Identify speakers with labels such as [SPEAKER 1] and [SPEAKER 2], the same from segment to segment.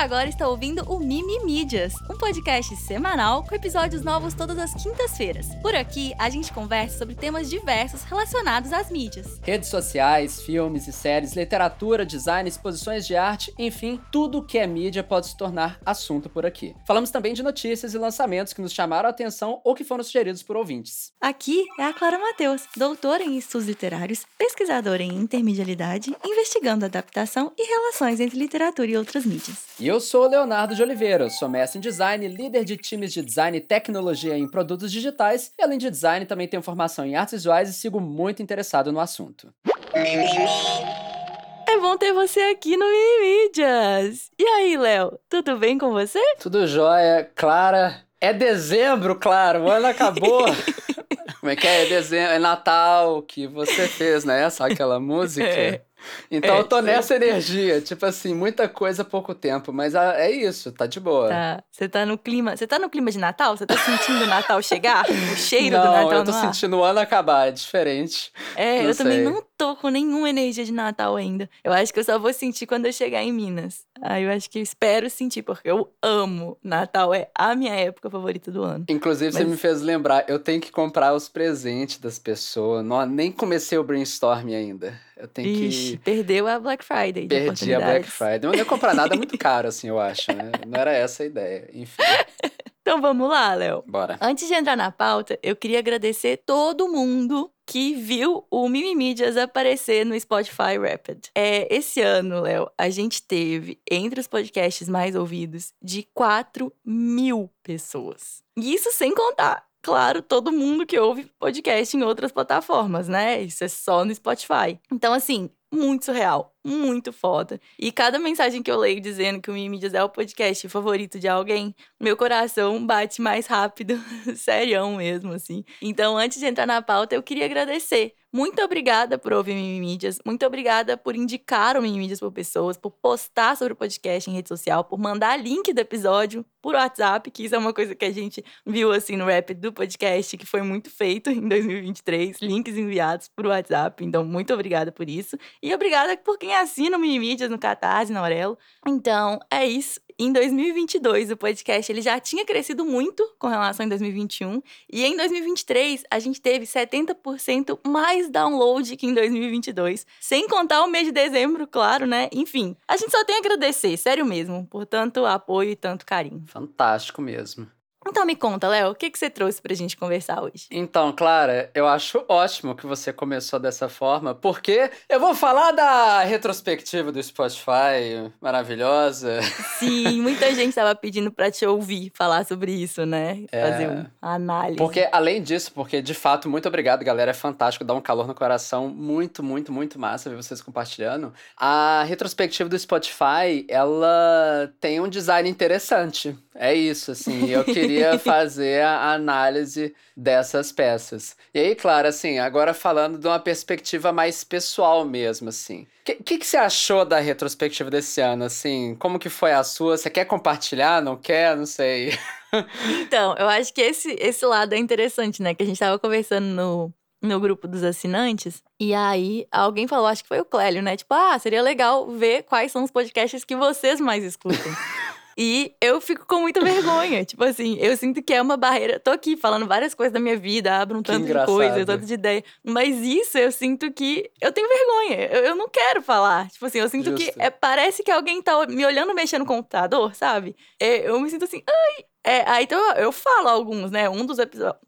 [SPEAKER 1] agora está ouvindo o Mimi Mídias, um podcast semanal com episódios novos todas as quintas-feiras. Por aqui, a gente conversa sobre temas diversos relacionados às mídias.
[SPEAKER 2] Redes sociais, filmes e séries, literatura, design, exposições de arte, enfim, tudo que é mídia pode se tornar assunto por aqui. Falamos também de notícias e lançamentos que nos chamaram a atenção ou que foram sugeridos por ouvintes.
[SPEAKER 1] Aqui é a Clara Mateus, doutora em estudos literários, pesquisadora em intermedialidade, investigando adaptação e relações entre literatura e outras mídias.
[SPEAKER 2] E eu sou o Leonardo de Oliveira, sou mestre em design, líder de times de design e tecnologia em produtos digitais, e além de design também tenho formação em artes visuais e sigo muito interessado no assunto.
[SPEAKER 1] É bom ter você aqui no Mimídias! E aí, Léo, tudo bem com você?
[SPEAKER 2] Tudo jóia, Clara. É dezembro, claro, o ano acabou. Como é que é? É dezembro, é Natal que você fez, né? Sabe aquela música?
[SPEAKER 1] É.
[SPEAKER 2] Então
[SPEAKER 1] É,
[SPEAKER 2] eu tô
[SPEAKER 1] sei.
[SPEAKER 2] nessa energia, tipo assim, muita coisa, pouco tempo, mas ah, é isso, tá de boa.
[SPEAKER 1] Tá, você tá no clima. Você tá no clima de Natal? Você tá sentindo o Natal chegar? O cheiro
[SPEAKER 2] não,
[SPEAKER 1] do Natal
[SPEAKER 2] eu tô
[SPEAKER 1] no
[SPEAKER 2] sentindo o ano acabar, é diferente.
[SPEAKER 1] É,
[SPEAKER 2] não
[SPEAKER 1] eu também
[SPEAKER 2] sei.
[SPEAKER 1] não tô com nenhuma energia de Natal ainda. Eu acho que eu só vou sentir quando eu chegar em Minas. Aí eu acho que eu espero sentir, porque eu amo. Natal é a minha época favorita do ano.
[SPEAKER 2] Inclusive, você
[SPEAKER 1] Mas-
[SPEAKER 2] me fez lembrar, eu tenho que comprar os presentes das pessoas. Não, nem comecei o brainstorm ainda. Eu tenho
[SPEAKER 1] Ixi,
[SPEAKER 2] que.
[SPEAKER 1] perdeu a Black Friday.
[SPEAKER 2] Perdi a Black. Friday. Não ia comprar nada muito caro, assim, eu acho, né? Não era essa a ideia. Enfim,
[SPEAKER 1] Então vamos lá, Léo.
[SPEAKER 2] bora.
[SPEAKER 1] Antes de entrar na pauta, eu queria agradecer todo mundo que viu o Mimimídias aparecer no Spotify Rapid. É, esse ano, Léo, a gente teve, entre os podcasts mais ouvidos, de 4 mil pessoas. E isso sem contar, claro, todo mundo que ouve podcast em outras plataformas, né? Isso é só no Spotify. Então, assim, muito surreal, muito foda. E cada mensagem que eu leio dizendo que o Mimimídias é o podcast favorito de alguém, meu coração bate mais rápido, serião mesmo, assim. Então, antes de entrar na pauta, eu queria agradecer. Muito obrigada por ouvir Mimimídias, muito obrigada por indicar o Mimimídias por pessoas, por postar sobre o podcast em rede social, por mandar link do episódio por WhatsApp, que isso é uma coisa que a gente viu, assim, no rap do podcast, que foi muito feito em 2023, links enviados por WhatsApp, então muito obrigada por isso. E obrigada por quem assina o Mimimídias no Catarse, na Aurelo. Então, é isso. Em 2022, o podcast ele já tinha crescido muito com relação em 2021. E em 2023, a gente teve 70% mais download que em 2022. Sem contar o mês de dezembro, claro, né? Enfim, a gente só tem a agradecer, sério mesmo, por tanto apoio e tanto carinho.
[SPEAKER 2] Fantástico mesmo.
[SPEAKER 1] Então me conta, Léo, o que, que você trouxe pra gente conversar hoje?
[SPEAKER 2] Então, Clara, eu acho ótimo que você começou dessa forma, porque eu vou falar da retrospectiva do Spotify maravilhosa.
[SPEAKER 1] Sim, muita gente tava pedindo pra te ouvir falar sobre isso, né?
[SPEAKER 2] É.
[SPEAKER 1] Fazer uma análise.
[SPEAKER 2] Porque, além disso, porque de fato, muito obrigado, galera. É fantástico, dá um calor no coração. Muito, muito, muito massa ver vocês compartilhando. A retrospectiva do Spotify, ela tem um design interessante. É isso, assim. Eu queria fazer a análise dessas peças. E aí, claro, assim, agora falando de uma perspectiva mais pessoal mesmo, assim. O que, que, que você achou da retrospectiva desse ano, assim? Como que foi a sua? Você quer compartilhar? Não quer? Não sei.
[SPEAKER 1] Então, eu acho que esse, esse lado é interessante, né? Que a gente tava conversando no, no grupo dos assinantes. E aí, alguém falou, acho que foi o Clélio, né? Tipo, ah, seria legal ver quais são os podcasts que vocês mais escutam. E eu fico com muita vergonha. Tipo assim, eu sinto que é uma barreira. Tô aqui falando várias coisas da minha vida, abro um
[SPEAKER 2] Que
[SPEAKER 1] tanto de coisa, tanto de ideia. Mas isso eu sinto que eu tenho vergonha. Eu, eu não quero falar. Tipo assim, eu sinto que
[SPEAKER 2] Justo.
[SPEAKER 1] é, parece que alguém tá me olhando mexendo no computador, sabe? É, eu me sinto assim, ai. É, aí então eu, falo alguns, né? Um dos,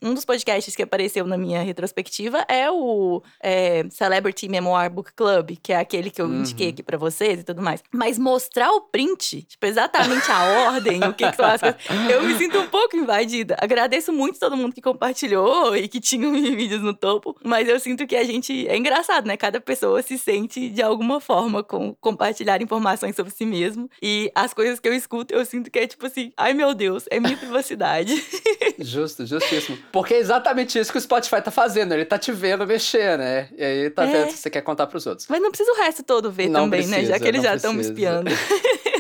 [SPEAKER 1] um dos podcasts que apareceu na minha retrospectiva é o é, Celebrity Memoir Book Club, que é aquele que eu
[SPEAKER 2] Uhum.
[SPEAKER 1] indiquei aqui pra vocês e tudo mais. Mas mostrar o print, tipo, exatamente a ordem, o que, que são as coisas, eu me sinto um pouco invadida. Agradeço muito todo mundo que compartilhou e que tinha vídeos no topo, mas eu sinto que a gente. É engraçado, né? Cada pessoa se sente de alguma forma com compartilhar informações sobre si mesmo. E as coisas que eu escuto, eu sinto que é tipo assim, ai meu Deus, é minha privacidade.
[SPEAKER 2] Justo, justíssimo. Porque é exatamente isso que o Spotify tá fazendo. Ele tá te vendo mexer, né? E aí tá
[SPEAKER 1] É.
[SPEAKER 2] vendo se você quer contar pros outros.
[SPEAKER 1] mas não precisa o resto todo ver
[SPEAKER 2] Não
[SPEAKER 1] também, né? Já
[SPEAKER 2] precisa,
[SPEAKER 1] que eles já estão me
[SPEAKER 2] precisa.
[SPEAKER 1] espiando.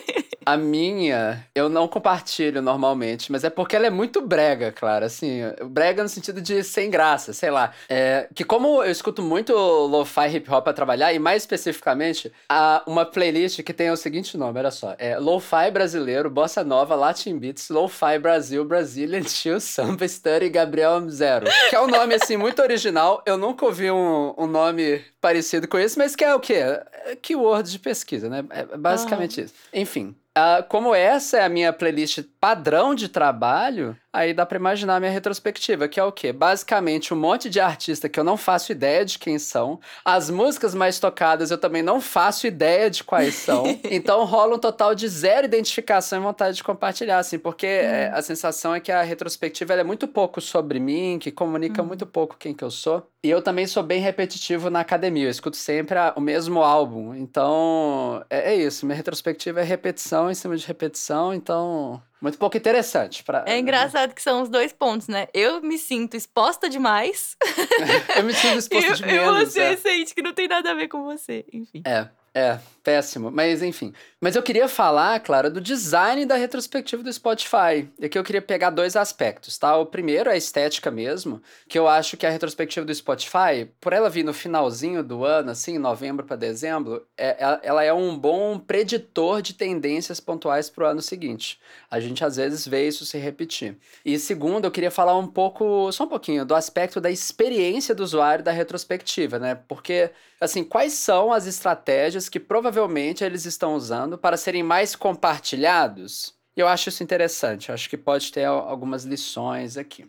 [SPEAKER 2] A minha, eu não compartilho normalmente, mas é porque ela é muito brega, claro. Assim, brega no sentido de sem graça, sei lá. É, que como eu escuto muito lo-fi hip hop pra trabalhar, e mais especificamente, há uma playlist que tem o seguinte nome, olha só. É Lo-Fi Brasileiro, Bossa Nova, Latin Beats, Lo-Fi Brasil, Brazilian Chill, Samba, Study, Gabriel Zero. Que é um nome, assim, muito original. Eu nunca ouvi um, um nome parecido com esse, mas que é o quê? É keyword de pesquisa, né? É basicamente isso. Enfim, Uh, como essa é a minha playlist padrão de trabalho, aí dá para imaginar a minha retrospectiva, que é o quê? Basicamente um monte de artista que eu não faço ideia de quem são. As músicas mais tocadas eu também não faço ideia de quais são. então rola um total de zero identificação e vontade de compartilhar, assim, porque hum. a sensação é que a retrospectiva é muito pouco sobre mim, que comunica hum. muito pouco quem que eu sou. E eu também sou bem repetitivo na academia, eu escuto sempre a, o mesmo álbum. Então, é, é isso, minha retrospectiva é repetição em cima de repetição, então muito pouco interessante. Pra...
[SPEAKER 1] É engraçado que são os dois pontos, né? Eu me sinto exposta demais.
[SPEAKER 2] eu me sinto exposta de menos.
[SPEAKER 1] E você é. sente que não tem nada a ver com você, enfim.
[SPEAKER 2] É, é, péssimo. Mas enfim. Mas eu queria falar, Clara, do design da retrospectiva do Spotify. E aqui eu queria pegar dois aspectos, tá? O primeiro é a estética mesmo, que eu acho que a retrospectiva do Spotify, por ela vir no finalzinho do ano, assim, novembro para dezembro, é, é, ela é um bom preditor de tendências pontuais para o ano seguinte. A gente às vezes vê isso se repetir. E segundo, eu queria falar um pouco, só um pouquinho, do aspecto da experiência do usuário da retrospectiva, né? Porque, assim, quais são as estratégias que provavelmente eles estão usando para serem mais compartilhados. E eu acho isso interessante, eu acho que pode ter algumas lições aqui.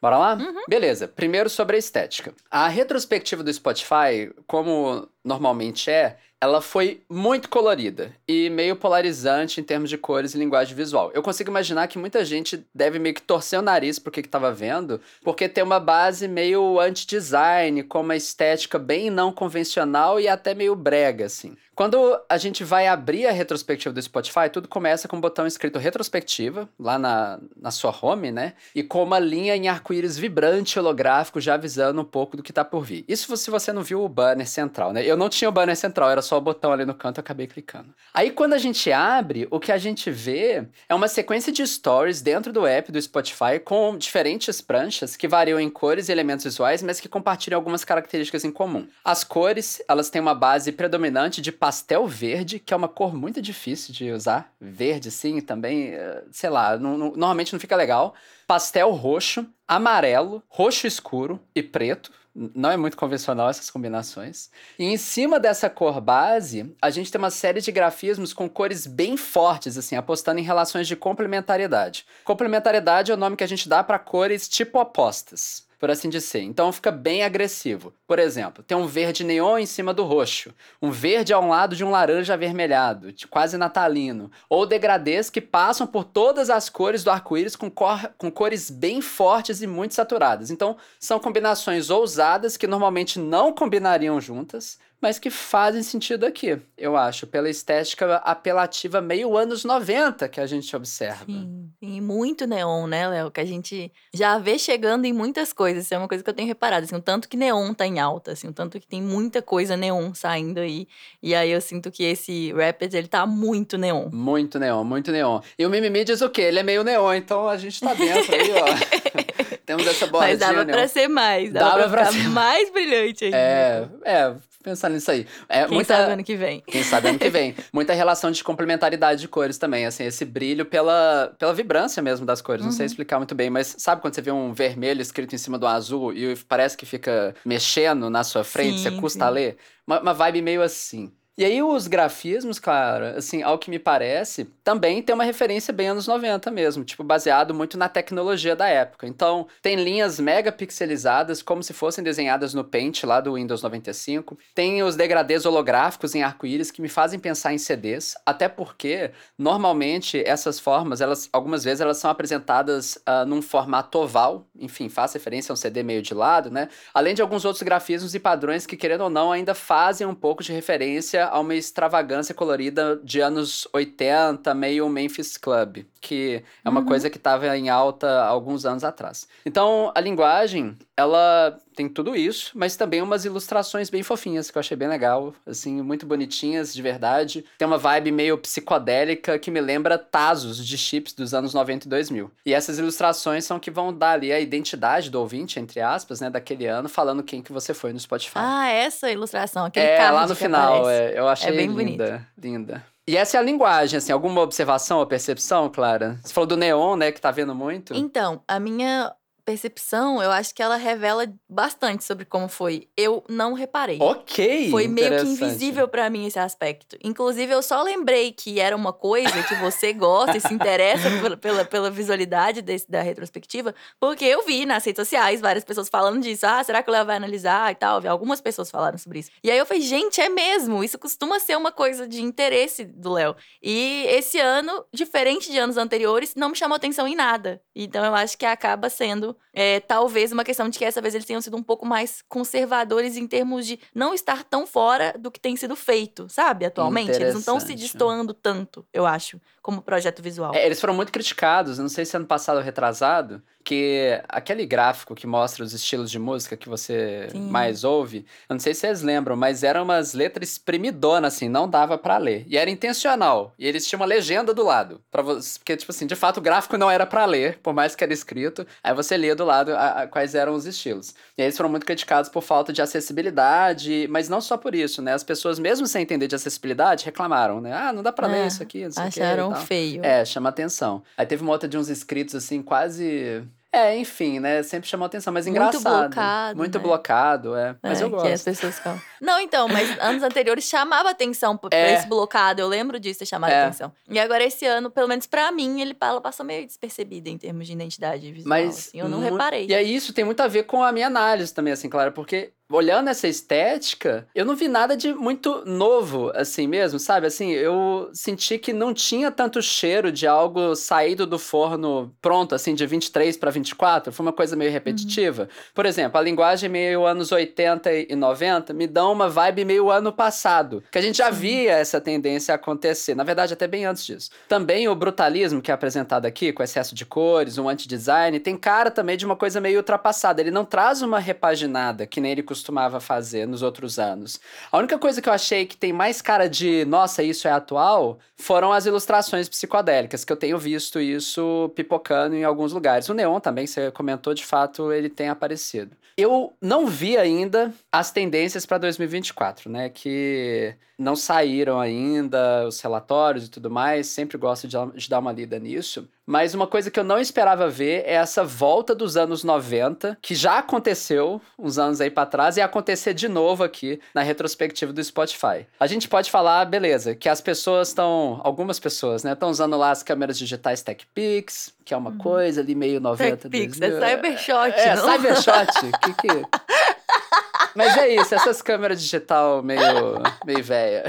[SPEAKER 2] Bora lá? Uhum. Beleza. Primeiro sobre a estética. A retrospectiva do Spotify, como normalmente é, ela foi muito colorida e meio polarizante em termos de cores e linguagem visual. Eu consigo imaginar que muita gente deve meio que torcer o nariz pro que estava vendo, porque tem uma base meio anti-design, com uma estética bem não convencional e até meio brega, assim. Quando a gente vai abrir a retrospectiva do Spotify, tudo começa com um botão escrito retrospectiva, lá na, na sua home, né? E com uma linha em arco-íris vibrante holográfico, já avisando um pouco do que tá por vir. Isso se você não viu o banner central, né? Eu não tinha o banner central, era só o botão ali no canto, eu acabei clicando. Aí quando a gente abre, o que a gente vê é uma sequência de stories dentro do app do Spotify com diferentes pranchas que variam em cores e elementos visuais, mas que compartilham algumas características em comum. As cores, elas têm uma base predominante de pastel verde, que é uma cor muito difícil de usar. Verde, sim, também, eh, sei lá, não, não, normalmente não fica legal. Pastel roxo, amarelo, roxo escuro e preto. Não é muito convencional essas combinações. E em cima dessa cor base, a gente tem uma série de grafismos com cores bem fortes, assim, apostando em relações de complementariedade. Complementariedade é o nome que a gente dá para cores tipo opostas por assim dizer. Então fica bem agressivo. Por exemplo, tem um verde neon em cima do roxo, um verde ao lado de um laranja avermelhado, quase natalino, ou degradês que passam por todas as cores do arco-íris com, cor com cores bem fortes e muito saturadas. Então são combinações ousadas que normalmente não combinariam juntas, mas que fazem sentido aqui, eu acho, pela estética apelativa meio anos 90 que a gente observa.
[SPEAKER 1] Sim, e muito neon, né, Léo? Que a gente já vê chegando em muitas coisas. Isso é uma coisa que eu tenho reparado, assim, o tanto que neon tá em alta, assim, o tanto que tem muita coisa neon saindo aí. E aí eu sinto que esse Rapid, ele tá muito neon.
[SPEAKER 2] Muito neon, muito neon. E o Mimimi diz o quê? Ele é meio neon, então a gente tá dentro aí, ó. Temos essa bola
[SPEAKER 1] Mas dava pra ser mais, dava, dava pra, pra ser mais brilhante ainda.
[SPEAKER 2] É, é, pensar nisso aí. É,
[SPEAKER 1] Quem
[SPEAKER 2] muita...
[SPEAKER 1] sabe ano que vem.
[SPEAKER 2] Quem sabe ano que vem. muita relação de complementaridade de cores também, assim, esse brilho pela, pela vibrância mesmo das cores. Uhum. Não sei uhum. explicar muito bem, mas sabe quando você vê um vermelho escrito em cima do azul e parece que fica mexendo na sua frente, sim, você custa sim. a ler? Uma, uma vibe meio assim. E aí os grafismos, cara, assim, ao que me parece, também tem uma referência bem anos 90 mesmo, tipo, baseado muito na tecnologia da época. Então, tem linhas mega pixelizadas, como se fossem desenhadas no Paint lá do Windows 95. Tem os degradês holográficos em arco-íris que me fazem pensar em CDs, até porque, normalmente, essas formas, elas, algumas vezes, elas são apresentadas uh, num formato oval, enfim, faz referência a um CD meio de lado, né? Além de alguns outros grafismos e padrões que, querendo ou não, ainda fazem um pouco de referência a uma extravagância colorida de anos 80, meio Memphis Club, que é uma uhum. coisa que estava em alta alguns anos atrás. Então, a linguagem ela tem tudo isso, mas também umas ilustrações bem fofinhas, que eu achei bem legal, assim, muito bonitinhas, de verdade. Tem uma vibe meio psicodélica que me lembra Tazos de chips dos anos 90 e 2000. E essas ilustrações são que vão dar ali a identidade do ouvinte, entre aspas, né, daquele ano, falando quem que você foi no Spotify.
[SPEAKER 1] Ah, essa ilustração, aquele
[SPEAKER 2] é, lá no final, é, eu achei
[SPEAKER 1] bem
[SPEAKER 2] linda,
[SPEAKER 1] bonito.
[SPEAKER 2] linda. E essa é a linguagem, assim, alguma observação ou percepção, Clara? Você falou do neon, né, que tá vendo muito.
[SPEAKER 1] Então, a minha percepção, eu acho que ela revela bastante sobre como foi. Eu não reparei.
[SPEAKER 2] Ok,
[SPEAKER 1] Foi meio que invisível pra mim esse aspecto. Inclusive, eu só lembrei que era uma coisa que você gosta e se interessa pela, pela, pela visualidade desse, da retrospectiva, porque eu vi nas redes sociais várias pessoas falando disso. Ah, será que o Léo vai analisar e tal? Vi Algumas pessoas falaram sobre isso. E aí eu falei, gente, é mesmo. Isso costuma ser uma coisa de interesse do Léo. E esse ano, diferente de anos anteriores, não me chamou atenção em nada. Então eu acho que acaba sendo é, talvez uma questão de que essa vez eles tenham sido um pouco mais conservadores em termos de não estar tão fora do que tem sido feito, sabe? Atualmente. Eles não estão se destoando tanto, eu acho, como projeto visual.
[SPEAKER 2] É, eles foram muito criticados, não sei se ano passado ou retrasado, que aquele gráfico que mostra os estilos de música que você
[SPEAKER 1] Sim.
[SPEAKER 2] mais ouve, eu não sei se vocês lembram, mas eram umas letras espremidonas, assim, não dava pra ler. E era intencional. E eles tinham uma legenda do lado. Pra você, porque, tipo assim, de fato o gráfico não era pra ler, por mais que era escrito. Aí você lia do lado a- a- quais eram os estilos. E aí eles foram muito criticados por falta de acessibilidade, mas não só por isso, né? As pessoas, mesmo sem entender de acessibilidade, reclamaram, né? Ah, não dá pra ler
[SPEAKER 1] É,
[SPEAKER 2] isso aqui, não sei o
[SPEAKER 1] Acharam
[SPEAKER 2] tal.
[SPEAKER 1] feio.
[SPEAKER 2] É, chama atenção. Aí teve uma outra de uns inscritos, assim, quase. É, enfim, né? Sempre chamou atenção, mas
[SPEAKER 1] Muito
[SPEAKER 2] engraçado.
[SPEAKER 1] blocado,
[SPEAKER 2] Muito
[SPEAKER 1] né?
[SPEAKER 2] blocado, é. Mas
[SPEAKER 1] É,
[SPEAKER 2] eu
[SPEAKER 1] Que as
[SPEAKER 2] gosto.
[SPEAKER 1] pessoas falam. Não, então, mas anos anteriores chamava atenção pra
[SPEAKER 2] É.
[SPEAKER 1] esse blocado. Eu lembro disso ter chamado
[SPEAKER 2] É.
[SPEAKER 1] atenção. E agora, esse ano, pelo menos pra mim, ele passou meio despercebida em termos de identidade visual.
[SPEAKER 2] Mas.
[SPEAKER 1] assim, eu não reparei.
[SPEAKER 2] E aí isso tem muito a ver com a minha análise também, assim, claro, porque. Olhando essa estética, eu não vi nada de muito novo, assim mesmo, sabe? Assim, eu senti que não tinha tanto cheiro de algo saído do forno pronto, assim, de 23 para 24. Foi uma coisa meio repetitiva. Por exemplo, a linguagem meio anos 80 e 90 me dá uma vibe meio ano passado. Que a gente já via essa tendência acontecer. Na verdade, até bem antes disso. Também o brutalismo que é apresentado aqui, com excesso de cores, um anti-design, tem cara também de uma coisa meio ultrapassada. Ele não traz uma repaginada, que nem ele costumava fazer nos outros anos. A única coisa que eu achei que tem mais cara de nossa, isso é atual, foram as ilustrações psicodélicas, que eu tenho visto isso pipocando em alguns lugares. O Neon também, você comentou, de fato, ele tem aparecido. Eu não vi ainda as tendências para 2024, né? Que não saíram ainda os relatórios e tudo mais. Sempre gosto de, de dar uma lida nisso. Mas uma coisa que eu não esperava ver é essa volta dos anos 90, que já aconteceu uns anos aí para trás, e acontecer de novo aqui na retrospectiva do Spotify. A gente pode falar, beleza, que as pessoas estão, algumas pessoas, né, estão usando lá as câmeras digitais TechPix, que é uma
[SPEAKER 1] Uhum.
[SPEAKER 2] coisa ali meio 90,
[SPEAKER 1] TechPix,
[SPEAKER 2] 2000.
[SPEAKER 1] é Cybershot,
[SPEAKER 2] É,
[SPEAKER 1] não?
[SPEAKER 2] Cybershot. que que... Mas é isso, essas câmeras digital meio, meio velha.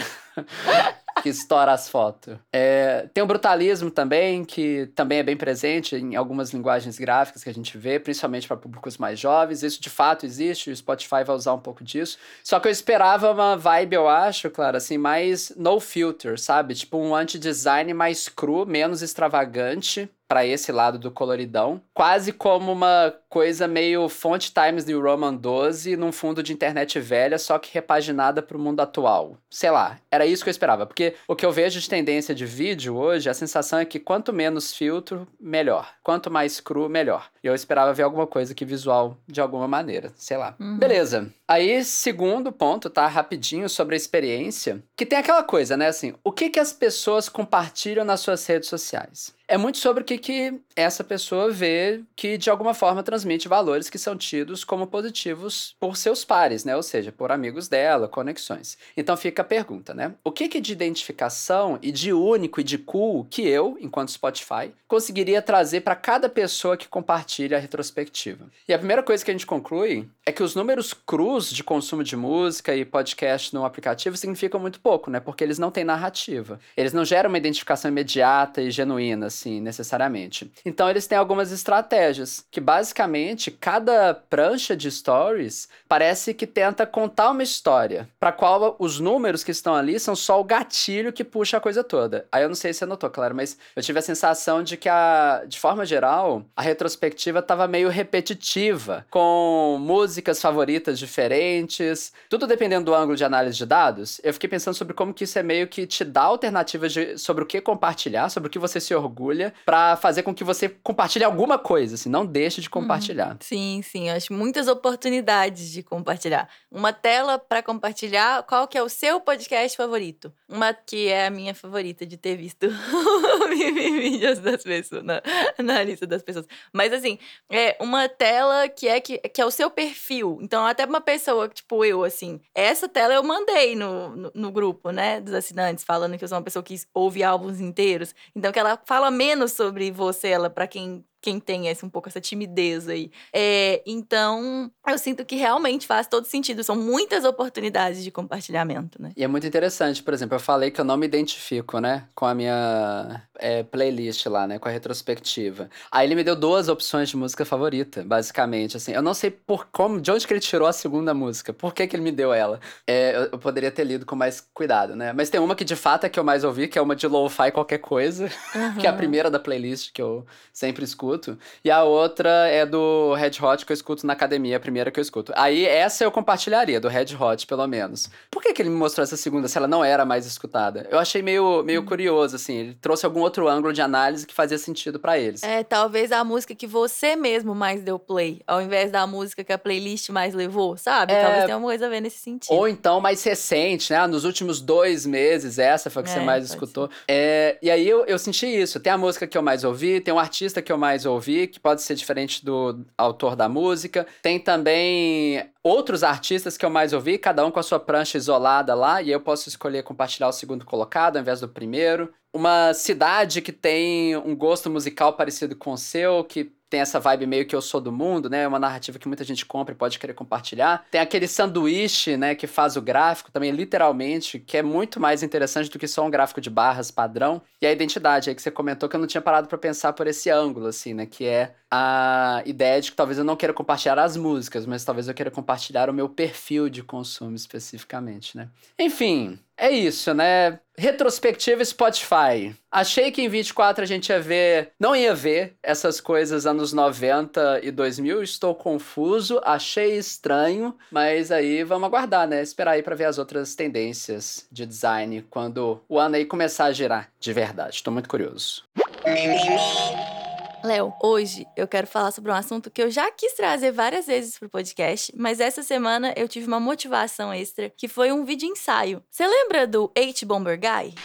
[SPEAKER 2] que estoura as fotos. É, tem o brutalismo também, que também é bem presente em algumas linguagens gráficas que a gente vê, principalmente para públicos mais jovens. Isso de fato existe, o Spotify vai usar um pouco disso. Só que eu esperava uma vibe, eu acho, claro, assim, mais no filter, sabe? Tipo um anti-design mais cru, menos extravagante para esse lado do coloridão, quase como uma coisa meio Font Times New Roman 12 num fundo de internet velha, só que repaginada para o mundo atual. Sei lá, era isso que eu esperava, porque o que eu vejo de tendência de vídeo hoje, a sensação é que quanto menos filtro, melhor. Quanto mais cru, melhor. E eu esperava ver alguma coisa que visual de alguma maneira, sei lá.
[SPEAKER 1] Uhum.
[SPEAKER 2] Beleza. Aí, segundo ponto, tá? Rapidinho sobre a experiência. Que tem aquela coisa, né? Assim, o que, que as pessoas compartilham nas suas redes sociais? É muito sobre o que, que essa pessoa vê que, de alguma forma, transmite valores que são tidos como positivos por seus pares, né? Ou seja, por amigos dela, conexões. Então fica a pergunta, né? O que, que de identificação e de único e de cool que eu, enquanto Spotify, conseguiria trazer para cada pessoa que compartilha a retrospectiva? E a primeira coisa que a gente conclui é que os números crus de consumo de música e podcast no aplicativo significam muito pouco, né? Porque eles não têm narrativa. Eles não geram uma identificação imediata e genuína, assim, necessariamente. Então eles têm algumas estratégias, que basicamente cada prancha de stories parece que tenta contar uma história, para qual os números que estão ali são só o gatilho que puxa a coisa toda. Aí eu não sei se você notou, claro, mas eu tive a sensação de que a, de forma geral, a retrospectiva estava meio repetitiva, com músicas favoritas diferentes, tudo dependendo do ângulo de análise de dados. Eu fiquei pensando sobre como que isso é meio que te dá alternativas de, sobre o que compartilhar, sobre o que você se orgulha, para fazer com que você compartilhe alguma coisa, assim, não deixe de compartilhar. Uhum.
[SPEAKER 1] Sim, sim, eu acho muitas oportunidades de compartilhar. Uma tela para compartilhar, qual que é o seu podcast favorito? Uma que é a minha favorita de ter visto vídeos das pessoas, na, na lista das pessoas. Mas assim, é uma tela que é, que, que é o seu perfil. Então, até uma pessoa, tipo eu, assim, essa tela eu mandei no, no, no grupo, né, dos assinantes, falando que eu sou uma pessoa que ouve álbuns inteiros. Então, que ela fala menos sobre você, ela, para quem quem tem esse, um pouco essa timidez aí. É, então, eu sinto que realmente faz todo sentido. São muitas oportunidades de compartilhamento, né?
[SPEAKER 2] E é muito interessante, por exemplo, eu falei que eu não me identifico, né, com a minha é, playlist lá, né, com a retrospectiva. Aí ele me deu duas opções de música favorita, basicamente, assim. Eu não sei por como, de onde que ele tirou a segunda música, por que que ele me deu ela. É, eu, eu, poderia ter lido com mais cuidado, né? Mas tem uma que de fato é que eu mais ouvi, que é uma de lo-fi qualquer coisa, uhum. que é a primeira da playlist que eu sempre escuto escuto. E a outra é do Red Hot que eu escuto na academia, a primeira que eu escuto. Aí essa eu compartilharia, do Red Hot, pelo menos. Por que, que ele me mostrou essa segunda se ela não era mais escutada? Eu achei meio, meio hum. curioso, assim. Ele trouxe algum outro ângulo de análise que fazia sentido para eles.
[SPEAKER 1] É, talvez a música que você mesmo mais deu play, ao invés da música que a playlist mais levou, sabe? É... Talvez tenha uma coisa a ver nesse sentido.
[SPEAKER 2] Ou então mais recente, né? Nos últimos dois meses, essa foi a que é, você mais escutou. É, e aí eu, eu senti isso. Tem a música que eu mais ouvi, tem um artista que eu mais ouvir, que pode ser diferente do autor da música. Tem também outros artistas que eu mais ouvi, cada um com a sua prancha isolada lá, e eu posso escolher compartilhar o segundo colocado ao invés do primeiro. Uma cidade que tem um gosto musical parecido com o seu, que tem essa vibe meio que eu sou do mundo, né? É uma narrativa que muita gente compra e pode querer compartilhar. Tem aquele sanduíche, né, que faz o gráfico também, literalmente, que é muito mais interessante do que só um gráfico de barras padrão. E a identidade aí que você comentou que eu não tinha parado para pensar por esse ângulo, assim, né? Que é a ideia de que talvez eu não queira compartilhar as músicas, mas talvez eu queira compartilhar o meu perfil de consumo especificamente, né? Enfim, é isso, né? Retrospectiva Spotify. Achei que em 24 a gente ia ver. Não ia ver essas coisas anos 90 e 2000. Estou confuso, achei estranho. Mas aí vamos aguardar, né? Esperar aí pra ver as outras tendências de design quando o ano aí começar a girar de verdade. Estou muito curioso.
[SPEAKER 1] Léo, hoje eu quero falar sobre um assunto que eu já quis trazer várias vezes pro podcast, mas essa semana eu tive uma motivação extra, que foi um vídeo ensaio. Você lembra do H-Bomber Guy?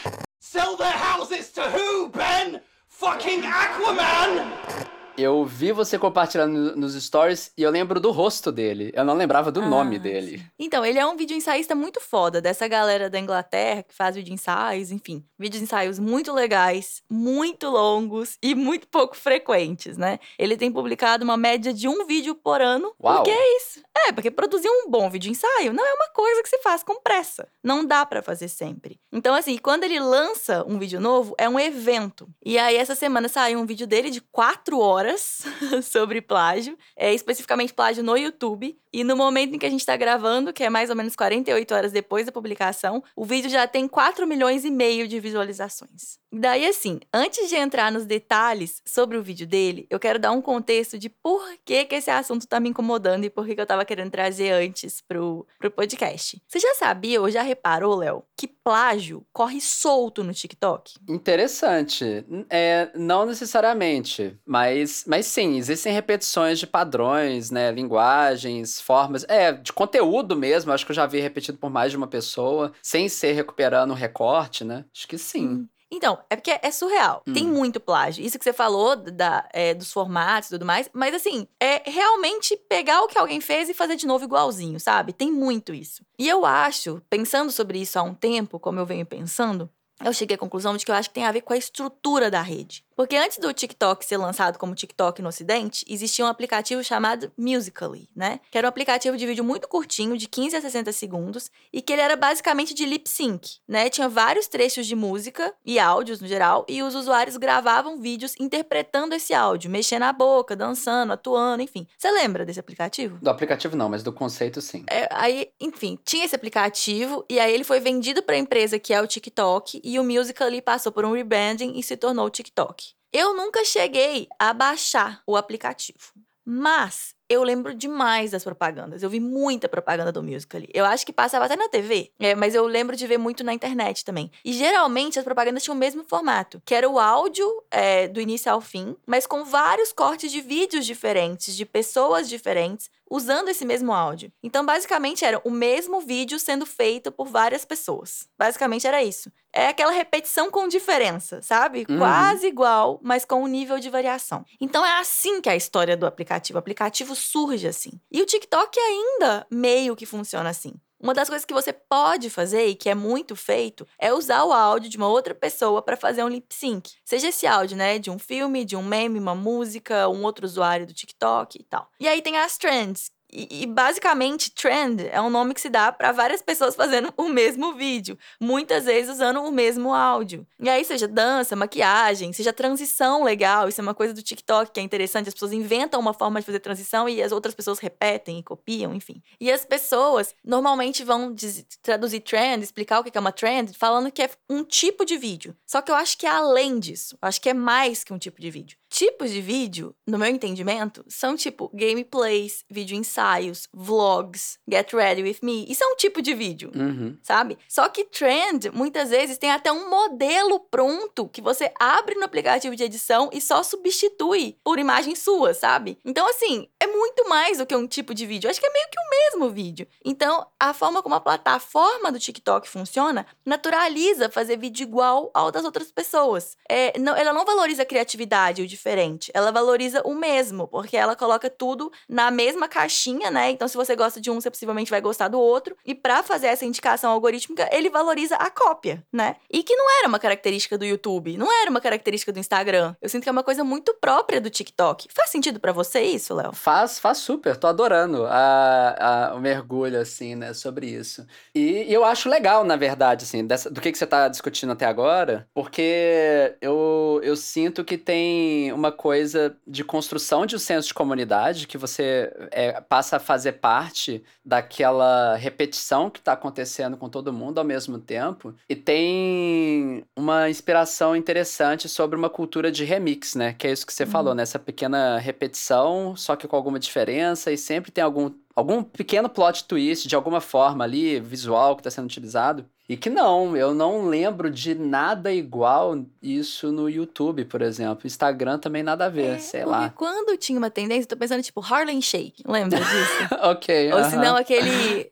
[SPEAKER 1] Sell their houses to who, Ben?
[SPEAKER 2] Fucking Aquaman! Eu vi você compartilhando nos stories e eu lembro do rosto dele. Eu não lembrava do ah, nome dele.
[SPEAKER 1] Então, ele é um vídeo ensaísta muito foda, dessa galera da Inglaterra que faz vídeo ensaios, enfim. Vídeos ensaios muito legais, muito longos e muito pouco frequentes, né? Ele tem publicado uma média de um vídeo por ano. Uau. Porque é isso. É, porque produzir um bom vídeo ensaio não é uma coisa que se faz com pressa. Não dá para fazer sempre. Então, assim, quando ele lança um vídeo novo, é um evento. E aí, essa semana saiu um vídeo dele de quatro horas sobre plágio, é, especificamente plágio no YouTube. E no momento em que a gente está gravando, que é mais ou menos 48 horas depois da publicação, o vídeo já tem 4 milhões e meio de visualizações. Daí, assim, antes de entrar nos detalhes sobre o vídeo dele, eu quero dar um contexto de por que, que esse assunto está me incomodando e por que, que eu estava querendo trazer antes pro, pro podcast. Você já sabia ou já reparou, Léo, que plágio corre solto no TikTok?
[SPEAKER 2] Interessante. É, não necessariamente, mas, mas sim, existem repetições de padrões, né? Linguagens, formas. É, de conteúdo mesmo, acho que eu já vi repetido por mais de uma pessoa, sem ser recuperando um recorte, né? Acho que sim. Hum.
[SPEAKER 1] Então, é porque é surreal. Hum. Tem muito plágio. Isso que você falou da, é, dos formatos e tudo mais. Mas, assim, é realmente pegar o que alguém fez e fazer de novo igualzinho, sabe? Tem muito isso. E eu acho, pensando sobre isso há um tempo, como eu venho pensando, eu cheguei à conclusão de que eu acho que tem a ver com a estrutura da rede. Porque antes do TikTok ser lançado como TikTok no Ocidente, existia um aplicativo chamado Musical.ly, né? Que era um aplicativo de vídeo muito curtinho, de 15 a 60 segundos, e que ele era basicamente de lip sync, né? Tinha vários trechos de música e áudios no geral, e os usuários gravavam vídeos interpretando esse áudio, mexendo a boca, dançando, atuando, enfim. Você lembra desse aplicativo?
[SPEAKER 2] Do aplicativo não, mas do conceito sim.
[SPEAKER 1] É, aí, enfim, tinha esse aplicativo e aí ele foi vendido para a empresa que é o TikTok e o Musical.ly passou por um rebranding e se tornou o TikTok. Eu nunca cheguei a baixar o aplicativo, mas eu lembro demais das propagandas. Eu vi muita propaganda do Musical.ly. Eu acho que passava até na TV, é, mas eu lembro de ver muito na internet também. E geralmente as propagandas tinham o mesmo formato, que era o áudio é, do início ao fim, mas com vários cortes de vídeos diferentes, de pessoas diferentes, usando esse mesmo áudio. Então, basicamente, era o mesmo vídeo sendo feito por várias pessoas. Basicamente era isso. É aquela repetição com diferença, sabe?
[SPEAKER 2] Uhum.
[SPEAKER 1] Quase igual, mas com um nível de variação. Então é assim que é a história do aplicativo. O aplicativo surge assim. E o TikTok ainda meio que funciona assim. Uma das coisas que você pode fazer e que é muito feito é usar o áudio de uma outra pessoa para fazer um lip sync. Seja esse áudio, né, de um filme, de um meme, uma música, um outro usuário do TikTok e tal. E aí tem as trends, e, e, basicamente, trend é um nome que se dá para várias pessoas fazendo o mesmo vídeo, muitas vezes usando o mesmo áudio. E aí, seja dança, maquiagem, seja transição legal, isso é uma coisa do TikTok que é interessante. As pessoas inventam uma forma de fazer transição e as outras pessoas repetem e copiam, enfim. E as pessoas normalmente vão traduzir trend, explicar o que é uma trend, falando que é um tipo de vídeo. Só que eu acho que é além disso, eu acho que é mais que um tipo de vídeo. Tipos de vídeo, no meu entendimento, são tipo gameplays, vídeo ensaios, vlogs, get ready with me. Isso é um tipo de vídeo,
[SPEAKER 2] Uhum.
[SPEAKER 1] sabe? Só que trend, muitas vezes, tem até um modelo pronto que você abre no aplicativo de edição e só substitui por imagem sua, sabe? Então, assim, é muito mais do que um tipo de vídeo. Eu acho que é meio que o mesmo vídeo. Então, a forma como a plataforma do TikTok funciona naturaliza fazer vídeo igual ao das outras pessoas. É, não, ela não valoriza a criatividade, o diferente. Ela valoriza o mesmo, porque ela coloca tudo na mesma caixinha, né? Então, se você gosta de um, você possivelmente vai gostar do outro. E para fazer essa indicação algorítmica, ele valoriza a cópia, né? E que não era uma característica do YouTube, não era uma característica do Instagram. Eu sinto que é uma coisa muito própria do TikTok. Faz sentido para você isso, Léo?
[SPEAKER 2] Faz, faz super, tô adorando a, a- o mergulho, assim, né, sobre isso. E, e eu acho legal, na verdade, assim, dessa- do que, que você tá discutindo até agora, porque eu, eu sinto que tem uma coisa de construção de um senso de comunidade, que você é, passa a fazer parte daquela repetição que tá acontecendo com todo mundo ao mesmo tempo, e tem uma inspiração interessante sobre uma cultura de remix, né, que é isso que você
[SPEAKER 1] Uhum.
[SPEAKER 2] falou, né, essa pequena repetição, só que com alguma diferença, e sempre tem algum, algum pequeno plot twist de alguma forma ali, visual, que está sendo utilizado. E que não, eu não lembro de nada igual isso no YouTube, por exemplo. Instagram também nada a ver,
[SPEAKER 1] É,
[SPEAKER 2] sei lá.
[SPEAKER 1] quando tinha uma tendência, eu tô pensando tipo Harlem Shake, lembra disso?
[SPEAKER 2] ok.
[SPEAKER 1] Ou
[SPEAKER 2] aham.
[SPEAKER 1] se não, aquele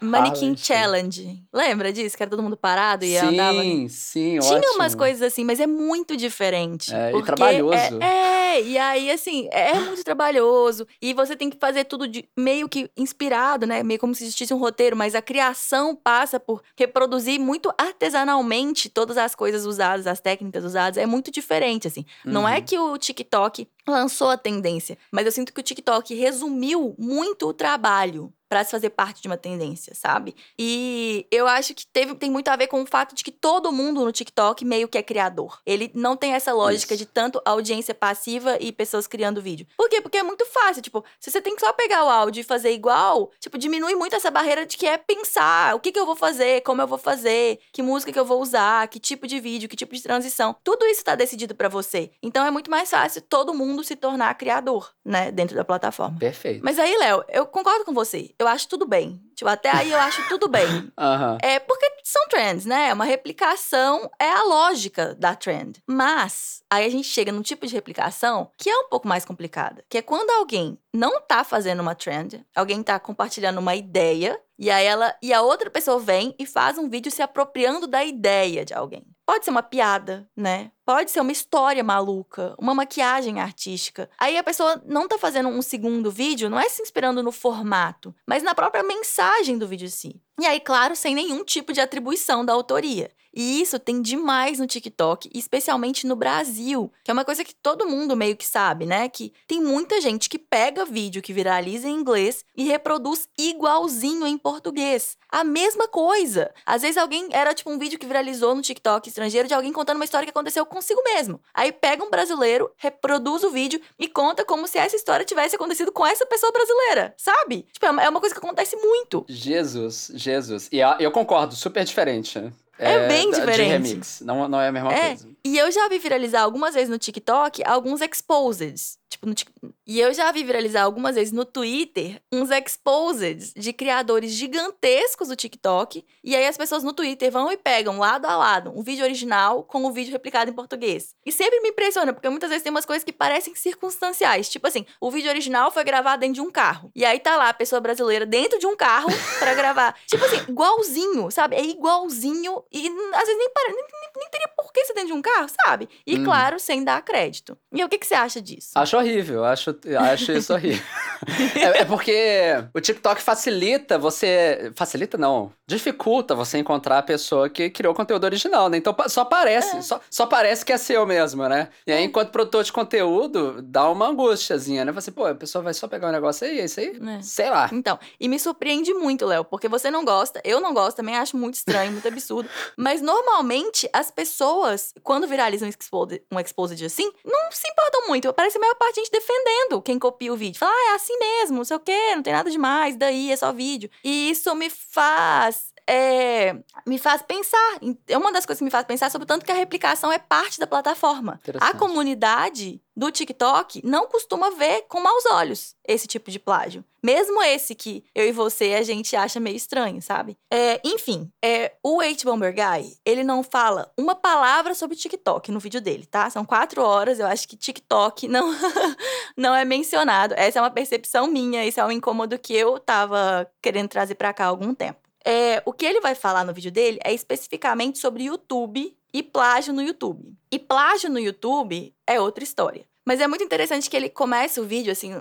[SPEAKER 1] Mannequin
[SPEAKER 2] Shake.
[SPEAKER 1] Challenge. Lembra disso? Que era todo mundo parado e andava.
[SPEAKER 2] Sim, sim,
[SPEAKER 1] Tinha
[SPEAKER 2] ótimo.
[SPEAKER 1] umas coisas assim, mas é muito diferente.
[SPEAKER 2] É, e
[SPEAKER 1] porque
[SPEAKER 2] trabalhoso.
[SPEAKER 1] É, é, e aí, assim, é muito trabalhoso. E você tem que fazer tudo de meio que inspirado, né? Meio como se existisse um roteiro, mas a criação passa por reproduzir muito artesanalmente todas as coisas usadas, as técnicas usadas. É muito diferente, assim. Não é
[SPEAKER 2] Uhum.
[SPEAKER 1] que o TikTok lançou a tendência, mas eu sinto que o TikTok resumiu muito o trabalho para se fazer parte de uma tendência, sabe? E eu acho que teve, tem muito a ver com o fato de que todo mundo no TikTok meio que é criador. Ele não tem essa lógica
[SPEAKER 2] Isso.
[SPEAKER 1] de tanto audiência passiva e pessoas criando vídeo. Por quê? Porque é muito fácil. Tipo, se você tem que só pegar o áudio e fazer igual, tipo, diminui muito essa barreira de que é pensar o que, que eu vou fazer, como eu vou fazer, que música que eu vou usar, que tipo de vídeo, que tipo de transição. Tudo isso tá decidido para você. Então é muito mais fácil todo mundo se tornar criador, né, dentro da plataforma.
[SPEAKER 2] Perfeito.
[SPEAKER 1] Mas aí, Léo, eu concordo com você. Eu acho tudo bem. Tipo, até aí eu acho tudo bem.
[SPEAKER 2] Aham.
[SPEAKER 1] É porque são trends, né? Uma replicação é a lógica da trend. Mas aí a gente chega num tipo de replicação que é um pouco mais complicada, que é quando alguém não tá fazendo uma trend, alguém tá compartilhando uma ideia e aí ela e a outra pessoa vem e faz um vídeo se apropriando da ideia de alguém. Pode ser uma piada, né? Pode ser uma história maluca, uma maquiagem artística. Aí a pessoa não tá fazendo um segundo vídeo, não é se inspirando no formato, mas na própria mensagem do vídeo em si. E aí, claro, sem nenhum tipo de atribuição da autoria. E isso tem demais no TikTok, especialmente no Brasil, que é uma coisa que todo mundo meio que sabe, né? Que tem muita gente que pega vídeo que viraliza em inglês e reproduz igualzinho em português. A mesma coisa. Às vezes alguém era tipo um vídeo que viralizou no TikTok estrangeiro de alguém contando uma história que aconteceu consigo mesmo. Aí pega um brasileiro, reproduz o vídeo e conta como se essa história tivesse acontecido com essa pessoa brasileira, sabe? Tipo, é uma é coisa que acontece muito.
[SPEAKER 2] Jesus, Jesus. E eu concordo, super diferente.
[SPEAKER 1] É, é bem diferente. De
[SPEAKER 2] remix, não, não é a mesma
[SPEAKER 1] é.
[SPEAKER 2] coisa.
[SPEAKER 1] E eu já vi viralizar algumas vezes no TikTok alguns exposeds. Tipo, no, e eu já vi viralizar algumas vezes no Twitter uns exposeds de criadores gigantescos do TikTok. E aí as pessoas no Twitter vão e pegam lado a lado um vídeo original com o um vídeo replicado em português. E sempre me impressiona, porque muitas vezes tem umas coisas que parecem circunstanciais. Tipo assim, o vídeo original foi gravado dentro de um carro. E aí tá lá a pessoa brasileira dentro de um carro para gravar. Tipo assim, igualzinho, sabe? É igualzinho. E às vezes nem, nem, nem, nem teria por que ser dentro de um carro, sabe? E hum. claro, sem dar crédito. E o que, que você acha disso?
[SPEAKER 2] Acho horrível, acho, acho isso horrível. é, é, porque o TikTok facilita você. Facilita não. Dificulta você encontrar a pessoa que criou conteúdo original, né? Então só parece, é. só, só parece que é seu mesmo, né? E aí, é. enquanto produtor de conteúdo, dá uma angústiazinha, né? Você, pô, a pessoa vai só pegar um negócio aí, é isso aí? É. Sei lá.
[SPEAKER 1] Então, e me surpreende muito, Léo, porque você não gosta, eu não gosto, também acho muito estranho, muito absurdo. Mas normalmente as pessoas, quando viralizam um exposed, um exposed assim, não se importam muito. Parece a maior parte gente defendendo quem copia o vídeo. Fala, ah, é assim mesmo, não sei o quê, não tem nada demais, daí é só vídeo. E isso me faz é, me faz pensar. É uma das coisas que me faz pensar sobre o tanto que a replicação é parte da plataforma. A comunidade do TikTok não costuma ver com maus olhos esse tipo de plágio. Mesmo esse que eu e você a gente acha meio estranho, sabe? É, enfim, é, o H Bomber Guy, ele não fala uma palavra sobre TikTok no vídeo dele, tá? São quatro horas, eu acho que TikTok não, não é mencionado. Essa é uma percepção minha, esse é um incômodo que eu tava querendo trazer para cá há algum tempo. É, o que ele vai falar no vídeo dele é especificamente sobre YouTube e plágio no YouTube. E plágio no YouTube é outra história. Mas é muito interessante que ele começa o vídeo, assim,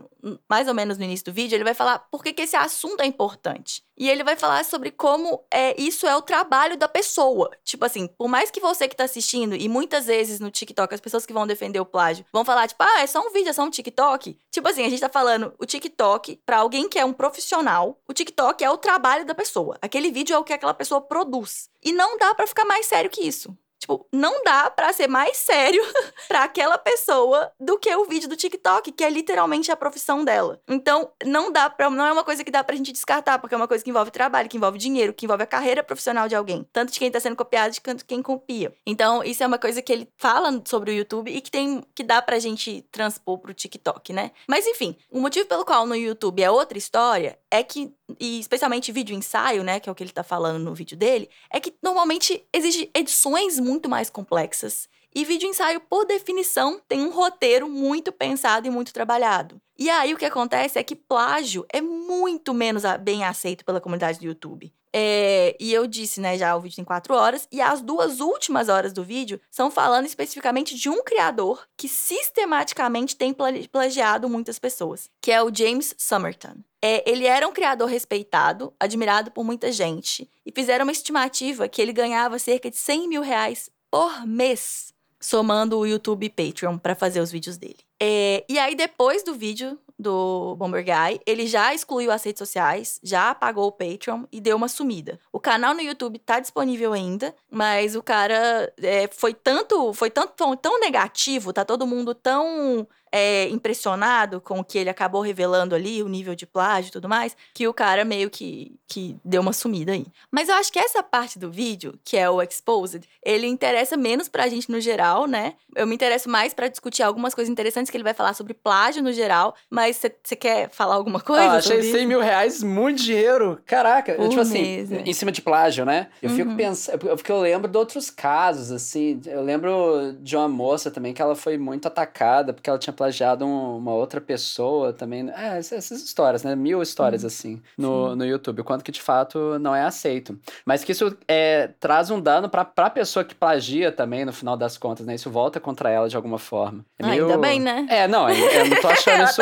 [SPEAKER 1] mais ou menos no início do vídeo, ele vai falar por que, que esse assunto é importante. E ele vai falar sobre como é, isso é o trabalho da pessoa. Tipo assim, por mais que você que tá assistindo, e muitas vezes no TikTok, as pessoas que vão defender o plágio vão falar, tipo, ah, é só um vídeo, é só um TikTok. Tipo assim, a gente tá falando o TikTok, para alguém que é um profissional, o TikTok é o trabalho da pessoa. Aquele vídeo é o que aquela pessoa produz. E não dá para ficar mais sério que isso. Tipo, não dá para ser mais sério para aquela pessoa do que o vídeo do TikTok, que é literalmente a profissão dela. Então, não dá para não é uma coisa que dá pra gente descartar, porque é uma coisa que envolve trabalho, que envolve dinheiro, que envolve a carreira profissional de alguém, tanto de quem tá sendo copiado quanto de quem copia. Então, isso é uma coisa que ele fala sobre o YouTube e que tem que dá pra gente transpor pro TikTok, né? Mas enfim, o motivo pelo qual no YouTube é outra história é que e especialmente vídeo ensaio, né, que é o que ele tá falando no vídeo dele, é que normalmente exige edições muito mais complexas. E vídeo ensaio, por definição, tem um roteiro muito pensado e muito trabalhado. E aí o que acontece é que plágio é muito menos bem aceito pela comunidade do YouTube. É, e eu disse, né, já o vídeo tem quatro horas, e as duas últimas horas do vídeo são falando especificamente de um criador que sistematicamente tem plagiado muitas pessoas, que é o James Somerton. É, ele era um criador respeitado, admirado por muita gente, e fizeram uma estimativa que ele ganhava cerca de 100 mil reais por mês, somando o YouTube e Patreon para fazer os vídeos dele. É, e aí, depois do vídeo do Bomber Guy, ele já excluiu as redes sociais, já apagou o Patreon e deu uma sumida. O canal no YouTube tá disponível ainda, mas o cara é, foi tanto, foi tanto tão, tão negativo, tá todo mundo tão é, impressionado com o que ele acabou revelando ali, o nível de plágio e tudo mais, que o cara meio que, que deu uma sumida aí. Mas eu acho que essa parte do vídeo, que é o Exposed, ele interessa menos pra gente no geral, né? Eu me interesso mais para discutir algumas coisas interessantes que ele vai falar sobre plágio no geral, mas você quer falar alguma coisa? Ah,
[SPEAKER 2] achei 100 mil reais muito dinheiro. Caraca, Por tipo assim, mês, assim, é. em cima de plágio, né? Eu uhum. fico pensando, porque eu lembro de outros casos, assim, eu lembro de uma moça também que ela foi muito atacada porque ela tinha plagiado um, uma outra pessoa também. É, essas histórias, né? Mil histórias, hum, assim, no, no YouTube. Quanto que de fato não é aceito. Mas que isso é, traz um dano pra, pra pessoa que plagia também, no final das contas, né? Isso volta contra ela de alguma forma.
[SPEAKER 1] É meio... Ainda bem, né?
[SPEAKER 2] É, não, eu não tô achando isso.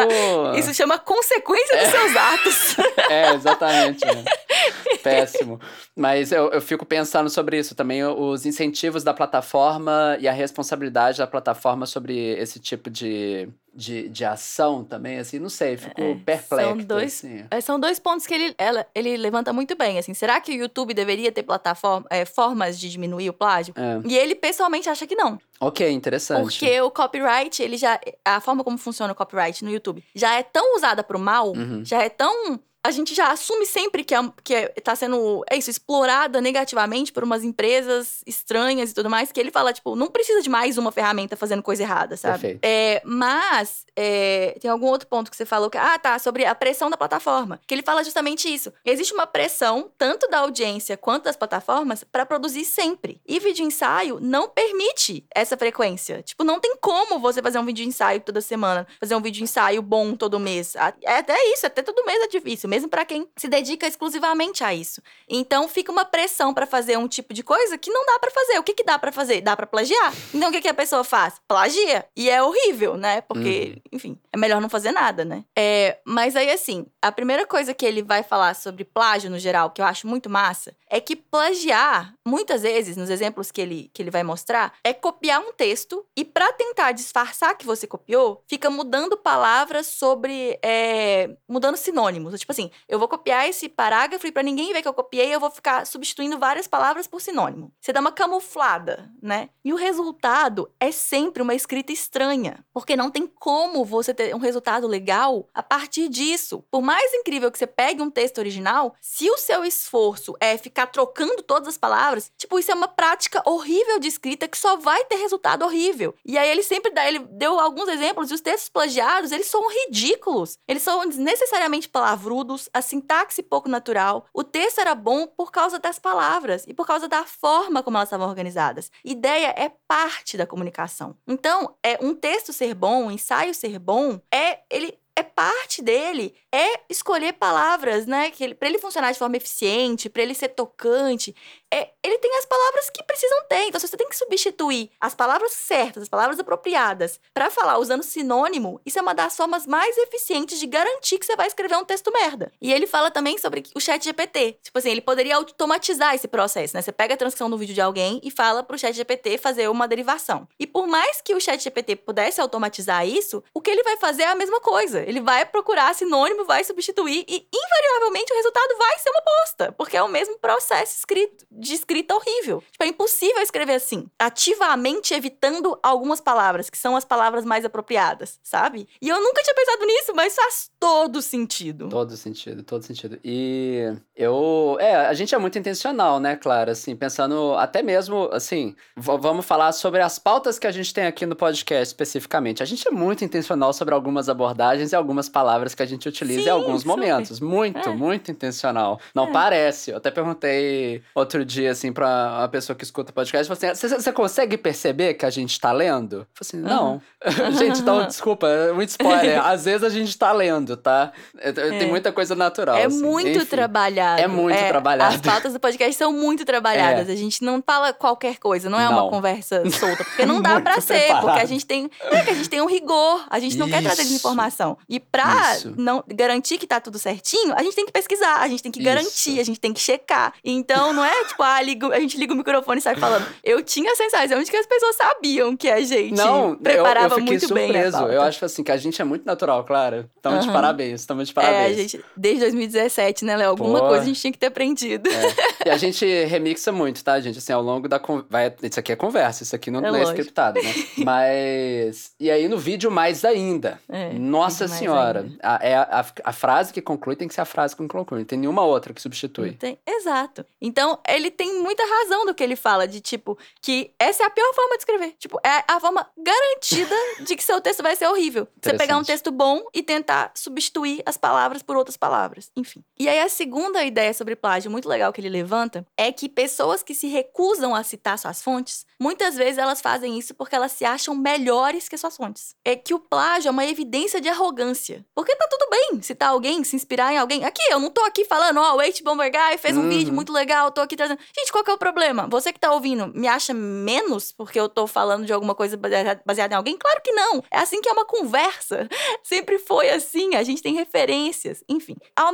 [SPEAKER 1] Isso chama consequência dos é. seus atos.
[SPEAKER 2] é, exatamente. É. péssimo. Mas eu, eu fico pensando sobre isso também, os incentivos da plataforma e a responsabilidade da plataforma sobre esse tipo de, de, de ação também, assim, não sei, fico é, perplexo.
[SPEAKER 1] São dois,
[SPEAKER 2] assim.
[SPEAKER 1] É, são dois pontos que ele, ela, ele levanta muito bem, assim, será que o YouTube deveria ter plataforma, é, formas de diminuir o plágio?
[SPEAKER 2] É.
[SPEAKER 1] E ele pessoalmente acha que não.
[SPEAKER 2] Ok, interessante.
[SPEAKER 1] Porque o copyright, ele já. A forma como funciona o copyright no YouTube já é tão usada pro mal,
[SPEAKER 2] Uhum.
[SPEAKER 1] já é tão. A gente já assume sempre que, é, que é, tá sendo, é isso, explorada negativamente por umas empresas estranhas e tudo mais, que ele fala, tipo, não precisa de mais uma ferramenta fazendo coisa errada, sabe?
[SPEAKER 2] Perfeito.
[SPEAKER 1] É, mas é, tem algum outro ponto que você falou que, ah, tá, sobre a pressão da plataforma. Que ele fala justamente isso. Existe uma pressão, tanto da audiência quanto das plataformas, para produzir sempre. E vídeo ensaio não permite essa frequência. Tipo, não tem como você fazer um vídeo ensaio toda semana, fazer um vídeo ensaio bom todo mês. É até isso, até todo mês é difícil, mesmo para quem se dedica exclusivamente a isso. Então fica uma pressão para fazer um tipo de coisa que não dá para fazer. O que que dá para fazer? Dá para plagiar. Então o que que a pessoa faz? Plagia. E é horrível, né? Porque, enfim, é melhor não fazer nada, né? É, mas aí assim, a primeira coisa que ele vai falar sobre plágio no geral, que eu acho muito massa, é que plagiar, muitas vezes, nos exemplos que ele, que ele vai mostrar, é copiar um texto e para tentar disfarçar que você copiou, fica mudando palavras sobre. é, mudando sinônimos. Tipo assim, eu vou copiar esse parágrafo e para ninguém ver que eu copiei, eu vou ficar substituindo várias palavras por sinônimo. Você dá uma camuflada, né? E o resultado é sempre uma escrita estranha, porque não tem como você ter um resultado legal a partir disso. Por mais incrível que você pegue um texto original, se o seu esforço é ficar trocando todas as palavras, tipo, isso é uma prática horrível de escrita que só vai ter resultado horrível. E aí ele sempre dá, ele deu alguns exemplos e os textos plagiados, eles são ridículos. Eles são desnecessariamente palavrudos, a sintaxe pouco natural. O texto era bom por causa das palavras e por causa da forma como elas estavam organizadas. Ideia é parte da comunicação. Então, é um texto ser bom, um ensaio ser bom, é ele é parte dele, é escolher palavras, né? Que ele, ele funcionar de forma eficiente, para ele ser tocante, é, ele tem as palavras que precisam ter. Então, se você tem que substituir as palavras certas, as palavras apropriadas, para falar usando sinônimo, isso é uma das formas mais eficientes de garantir que você vai escrever um texto merda. E ele fala também sobre o chat GPT. Tipo assim, ele poderia automatizar esse processo, né? Você pega a transcrição do vídeo de alguém e fala pro chat GPT fazer uma derivação. E por mais que o chat GPT pudesse automatizar isso, o que ele vai fazer é a mesma coisa. Ele vai procurar sinônimo, vai substituir e invariavelmente o resultado vai ser uma bosta, porque é o mesmo processo escrito, de escrita horrível. Tipo, é impossível escrever assim, ativamente evitando algumas palavras, que são as palavras mais apropriadas, sabe? E eu nunca tinha pensado nisso, mas faz todo sentido.
[SPEAKER 2] Todo sentido, todo sentido. E eu. É, a gente é muito intencional, né, Clara? Assim, pensando até mesmo, assim, vamos falar sobre as pautas que a gente tem aqui no podcast especificamente. A gente é muito intencional sobre algumas abordagens e algumas palavras que a gente utiliza
[SPEAKER 1] Sim,
[SPEAKER 2] em alguns
[SPEAKER 1] super.
[SPEAKER 2] momentos. Muito,
[SPEAKER 1] É.
[SPEAKER 2] muito intencional. Não
[SPEAKER 1] É.
[SPEAKER 2] parece. Eu até perguntei outro dia, assim, pra uma pessoa que escuta o podcast, assim: você consegue perceber que a gente tá lendo? Eu falei assim, não. gente, então, desculpa, é muito spoiler. Às vezes a gente tá lendo, tá? É, Tem
[SPEAKER 1] É.
[SPEAKER 2] muita coisa natural.
[SPEAKER 1] É
[SPEAKER 2] assim.
[SPEAKER 1] muito
[SPEAKER 2] Enfim.
[SPEAKER 1] trabalhado.
[SPEAKER 2] É muito trabalhado.
[SPEAKER 1] As pautas do podcast são muito trabalhadas. A gente não fala qualquer coisa, não é
[SPEAKER 2] Não.
[SPEAKER 1] uma conversa solta. Porque não dá pra ser,
[SPEAKER 2] preparado.
[SPEAKER 1] porque a gente tem. É que a gente tem um rigor. A gente não quer trazer
[SPEAKER 2] Isso.
[SPEAKER 1] desinformação. E pra
[SPEAKER 2] Isso.
[SPEAKER 1] não garantir que tá tudo certinho, a gente tem que pesquisar, a gente tem que
[SPEAKER 2] Isso.
[SPEAKER 1] garantir, a gente tem que checar. Então não é tipo, ah, liga, a gente liga o microfone e sai falando. Eu tinha a sensação de que as pessoas sabiam que a gente
[SPEAKER 2] Não, eu,
[SPEAKER 1] preparava
[SPEAKER 2] eu fiquei
[SPEAKER 1] muito bem. a
[SPEAKER 2] surpreso.
[SPEAKER 1] pauta.
[SPEAKER 2] Eu acho assim que a gente é muito natural, Clara. Estamos de
[SPEAKER 1] Aham.
[SPEAKER 2] parabéns, estamos de
[SPEAKER 1] É,
[SPEAKER 2] parabéns.
[SPEAKER 1] gente, desde 2017, né, Léo? Alguma
[SPEAKER 2] Pô.
[SPEAKER 1] coisa a gente tinha que ter aprendido.
[SPEAKER 2] É. E a gente remixa muito, tá, gente? Assim, ao longo da con- vai Isso aqui é conversa, isso aqui não
[SPEAKER 1] É
[SPEAKER 2] não é, scriptado, né? Mas. E aí no vídeo, mais ainda.
[SPEAKER 1] É,
[SPEAKER 2] Nossa Senhora.
[SPEAKER 1] ainda.
[SPEAKER 2] A, é a, a, a frase que conclui tem que ser a frase que conclui. Não tem nenhuma outra que substitui.
[SPEAKER 1] Tem- exato. Então, ele tem muita razão do que ele fala, de tipo, que essa é a pior forma de escrever. Tipo, é a forma garantida de que seu texto vai ser horrível. Você pegar um texto bom e tentar substituir as palavras por outras palavras. Enfim. E aí, a segunda ideia sobre plágio, muito legal que ele levanta, é que pessoas que se recusam a citar suas fontes, muitas vezes elas fazem isso porque elas se acham melhores que suas fontes. É que o plágio é uma evidência de arrogância. Porque tá tudo bem citar alguém, se inspirar em alguém. Aqui, eu não tô aqui falando, ó, o H. Bomber Guy fez um
[SPEAKER 2] Uhum.
[SPEAKER 1] vídeo muito legal, tô aqui trazendo. Gente, qual que é o problema? Você que tá ouvindo, me acha menos porque eu tô falando de alguma coisa baseada em alguém? Claro que não. É assim que é uma conversa. Sempre foi assim. A gente tem referências. Enfim, a,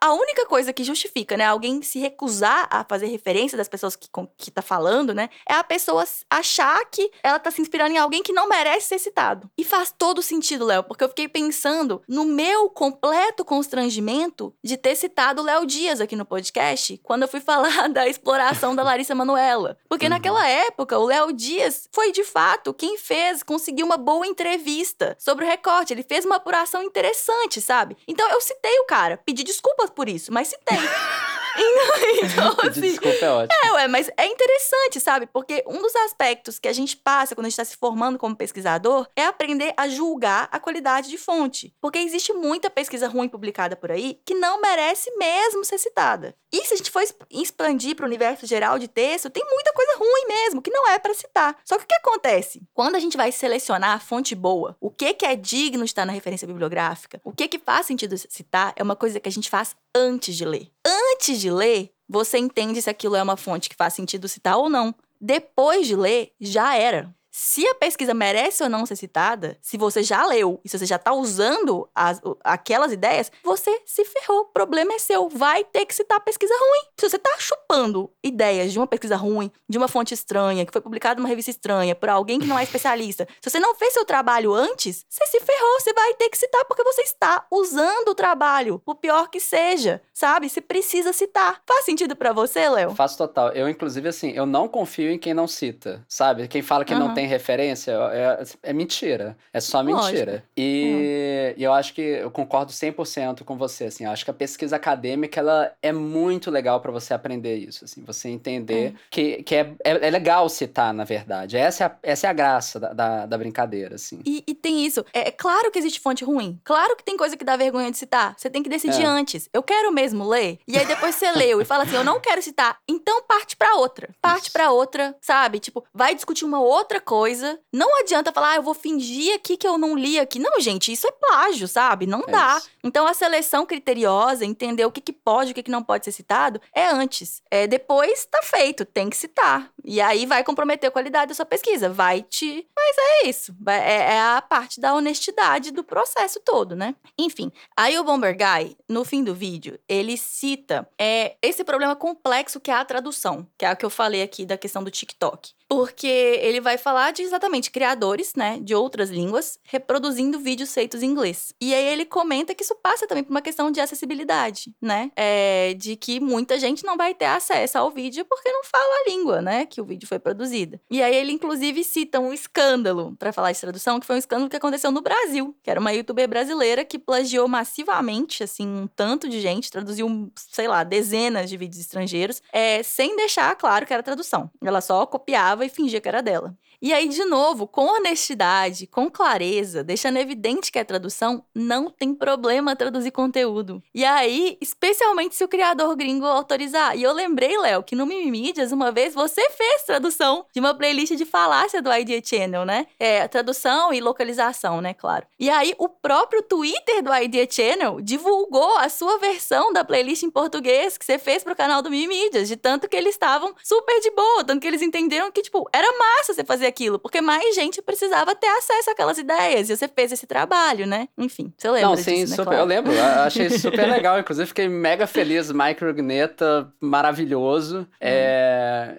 [SPEAKER 1] a única coisa que justifica, né, alguém se recusar a fazer referência das pessoas que, que tá falando, né, é a pessoa achar que ela tá se inspirando em alguém que não merece ser citado. E faz todo sentido, Léo, porque eu fiquei pensando no meu completo constrangimento de ter citado o Léo Dias aqui no podcast quando eu fui falar da exploração da Larissa Manuela. Porque uhum. naquela época, o Léo Dias foi de fato quem fez, conseguiu uma boa entrevista sobre o recorte. Ele fez uma apuração interessante, sabe? Então eu citei o cara, pedi desculpas por isso, mas citei. então, assim,
[SPEAKER 2] Desculpa, é ótimo.
[SPEAKER 1] É, ué, mas é interessante, sabe? Porque um dos aspectos que a gente passa quando a gente está se formando como pesquisador é aprender a julgar a qualidade de fonte. Porque existe muita pesquisa ruim publicada por aí que não merece mesmo ser citada. E se a gente for expandir para o universo geral de texto, tem muita coisa ruim mesmo, que não é para citar. Só que o que acontece? Quando a gente vai selecionar a fonte boa, o que, que é digno de estar na referência bibliográfica, o que, que faz sentido citar, é uma coisa que a gente faz antes de ler. Antes de ler, você entende se aquilo é uma fonte que faz sentido citar ou não. Depois de ler, já era. Se a pesquisa merece ou não ser citada, se você já leu e se você já está usando as, aquelas ideias, você se ferrou. O problema é seu. Vai ter que citar pesquisa ruim. Se você está chupando ideias de uma pesquisa ruim, de uma fonte estranha, que foi publicada numa revista estranha, por alguém que não é especialista, se você não fez seu trabalho antes, você se ferrou. Você vai ter que citar porque você está usando o trabalho, o pior que seja, sabe? Você precisa citar. Faz sentido para você, Léo?
[SPEAKER 2] Faz total. Eu, inclusive, assim, eu não confio em quem não cita, sabe? Quem fala que uhum. não tem referência, é, é mentira. É só mentira. E, uhum. e, eu acho que eu concordo 100% com você, assim. Eu acho que a pesquisa acadêmica, ela é muito legal para você aprender isso, assim. Você entender é. que, que é, é, é, legal citar, na verdade. Essa é a, essa é a graça da, da, da brincadeira, assim.
[SPEAKER 1] E, e, tem isso. É, é claro que existe fonte ruim. Claro que tem coisa que dá vergonha de citar. Você tem que decidir é. antes. Eu quero mesmo ler. E aí depois você leu e fala assim, eu não quero citar. Então parte para outra. Parte para outra, sabe? Tipo, vai discutir uma outra coisa. Não adianta falar, ah, eu vou fingir aqui que eu não li aqui. Não, gente, isso é plágio, sabe? Não é dá. Isso. Então a seleção criteriosa, entender o que, que pode, o que, que não pode ser citado, é antes. É depois tá feito, tem que citar. E aí vai comprometer a qualidade da sua pesquisa, vai te. Mas é isso. É, é a parte da honestidade do processo todo, né? Enfim, aí o Bomber Guy, no fim do vídeo, ele cita é, esse problema complexo que é a tradução, que é o que eu falei aqui da questão do TikTok porque ele vai falar de exatamente criadores, né, de outras línguas, reproduzindo vídeos feitos em inglês. E aí ele comenta que isso passa também por uma questão de acessibilidade, né, é, de que muita gente não vai ter acesso ao vídeo porque não fala a língua, né, que o vídeo foi produzido. E aí ele inclusive cita um escândalo para falar de tradução, que foi um escândalo que aconteceu no Brasil, que era uma youtuber brasileira que plagiou massivamente, assim, um tanto de gente, traduziu, sei lá, dezenas de vídeos estrangeiros, é, sem deixar claro que era tradução. Ela só copiava e fingia que era dela. E aí, de novo, com honestidade, com clareza, deixando evidente que a tradução não tem problema traduzir conteúdo. E aí, especialmente se o criador gringo autorizar. E eu lembrei, Léo, que no Mimimídias, uma vez, você fez tradução de uma playlist de falácia do Idea Channel, né? É, tradução e localização, né, claro. E aí, o próprio Twitter do Idea Channel divulgou a sua versão da playlist em português que você fez pro canal do Mimimídias, de tanto que eles estavam super de boa, tanto que eles entenderam que, tipo, era massa você fazer aquilo, porque mais gente precisava ter acesso àquelas ideias. E você fez esse trabalho, né? Enfim, você lembra
[SPEAKER 2] Não,
[SPEAKER 1] disso,
[SPEAKER 2] sim,
[SPEAKER 1] né,
[SPEAKER 2] super,
[SPEAKER 1] claro.
[SPEAKER 2] eu lembro. Eu achei super legal. Inclusive, fiquei mega feliz. Mike Rugneta, maravilhoso. Hum. É,